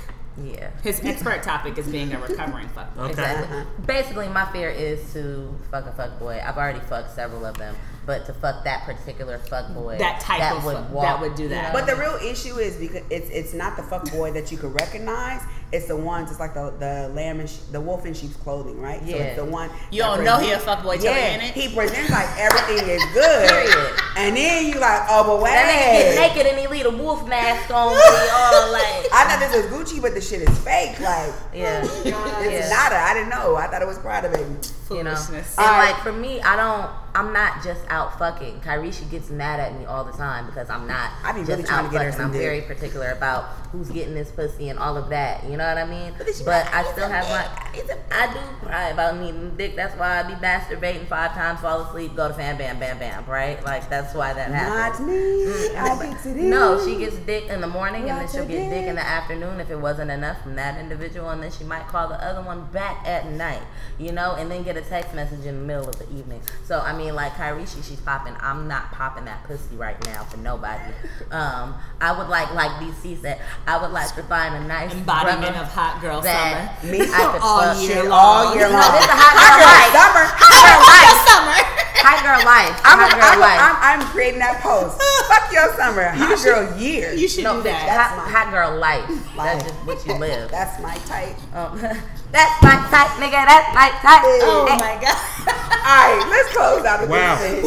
Yeah, His expert topic is being a recovering fuckboy. Okay. exactly. Basically, my fear is to fuck a fuck boy. I've already fucked several of them, but to fuck that particular fuck boy, That type of fuck- that would do you that. know? but the real issue is because it's it's not the fuck boy that you could recognize. It's the ones. It's like the the lamb and sh- the wolf in sheep's clothing, right? So Yeah. it's the one. You don't know he a fuckboy till he Yeah, in it? he presents like everything is (laughs) good, Period. and then you like, oh, but wait. that nigga get naked and he leave a wolf mask on, and he all like, I thought this was Gucci, but the shit is fake. Like yeah, it's yeah. nada. I didn't know. I thought it was Prada, baby. you know. And Foolishness. Alright. like for me, I don't. I'm not just out fucking. Kyrie, she gets mad at me all the time because I'm not I be just really trying out to get her fucking. some I'm dick. very particular about who's getting this pussy and all of that. You know what I mean? But But I "I still have some my. dick. I need some I do cry about needing dick. That's why I be masturbating five times, fall asleep, go to fan bam bam bam. Right? Like that's why that happens. Not me. I get to No, she gets dick in the morning and then she'll of get dick in the afternoon if it wasn't enough from that individual, and then she might call the other one back at night, you know, and then get a text message in the middle of the evening. So I mean, like Kyrie, she, she's popping. I'm not popping that pussy right now for nobody. Um, I would like, like DC said, I would like to find a nice Embodiment brother of hot girl that summer. Me I could all fuck. year Shit, long. all year long. this is a hot Hot girl life. summer. Hot girl life. summer. Hot girl life. I'm, Hot girl I'm, life. I'm, I'm creating that post. Fuck your summer. Hot girl year. You should no, do bitch, that. That's hot, my- hot girl life. Life. That's just what you live. (laughs) That's my type. Um, (laughs) that's my type, nigga. That's my type. Oh Eh, my god. (laughs) All right, let's close out the Wow. thing.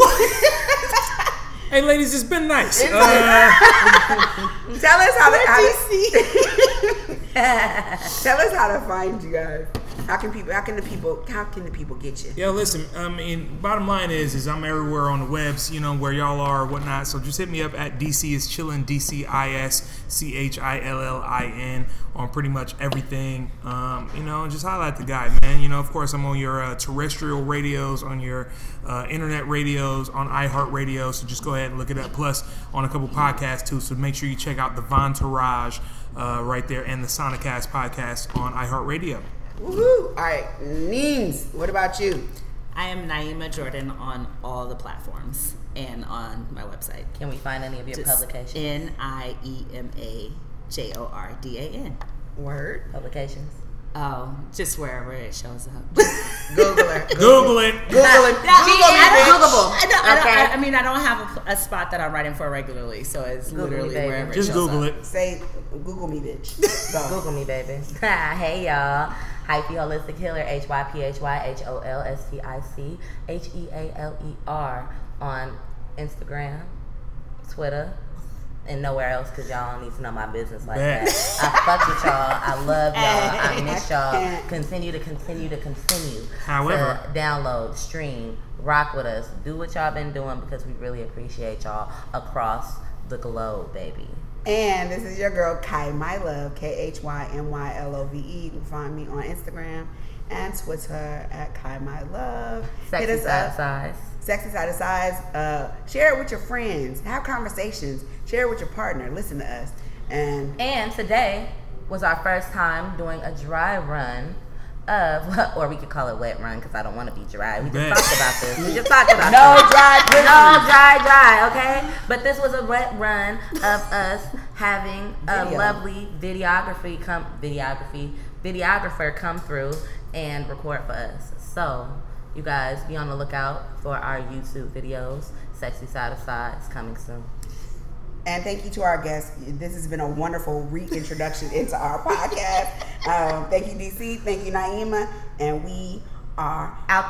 Hey, ladies, it's been nice. Uh, Tell us how the, how What to (laughs) tell us how to find you guys. How can people? How can the people? How can the people get you? Yo, listen. I mean, bottom line is, is I'm everywhere on the webs. You know where y'all are, or whatnot. So just hit me up at DC is chillin. D C I S C H I L L I N on pretty much everything. Um, you know, just highlight the guy, man. You know, of course, I'm on your uh, terrestrial radios, on your uh, internet radios, on iHeartRadio. So just go ahead and look it up. Plus, on a couple podcasts too. So make sure you check out the Von Tourage uh, right there and the Sonicast podcast on iHeartRadio. Woohoo! All right, Neens. What about you? I am Niema Jordan on all the platforms and on my website. Can we find any of your publications? N I E M A J O R D A N. Word. Publications. Oh, just wherever it shows up. (laughs) Google it. Google it. Google it. Google I me, don't- bitch. Googleable. I, don't, I, don't- Okay. I, I mean, I don't have a, a spot that I'm writing for regularly, so it's Google literally baby. wherever Just it shows Google up. it. Say, Google me, bitch. (laughs) Go. Google me, baby. (laughs) hey, y'all. Hyphy Holistic Healer, H Y P H Y H O L S T I C H E A L E R on Instagram, Twitter, and nowhere else because y'all don't need to know my business like Bet. that. I fuck with y'all. I love y'all. I (laughs) miss y'all. Continue to continue to continue. However- to download, stream, rock with us, do what y'all been doing because we really appreciate y'all across the globe, baby. And this is your girl Khy My Love, K H Y M Y L O V E. You can find me on Instagram and Twitter at Khy My Love. Sexy Hit us side up. size. Sexy side to size. Uh, share it with your friends. Have conversations. Share it with your partner. Listen to us. And And today was our first time doing a dry run of, (laughs) or we could call it wet run because I don't want to be dry. We just talked about this. We just (laughs) talked about no this. dry. No dry, dry, okay? But this was a wet run of us having a Video. lovely videography come videography videographer come through and record for us. So you guys be on the lookout for our YouTube videos. Sexy side of size coming soon. And thank you to our guests. This has been a wonderful reintroduction (laughs) into our podcast. Um, thank you, DC. Thank you, Niema. And we are Out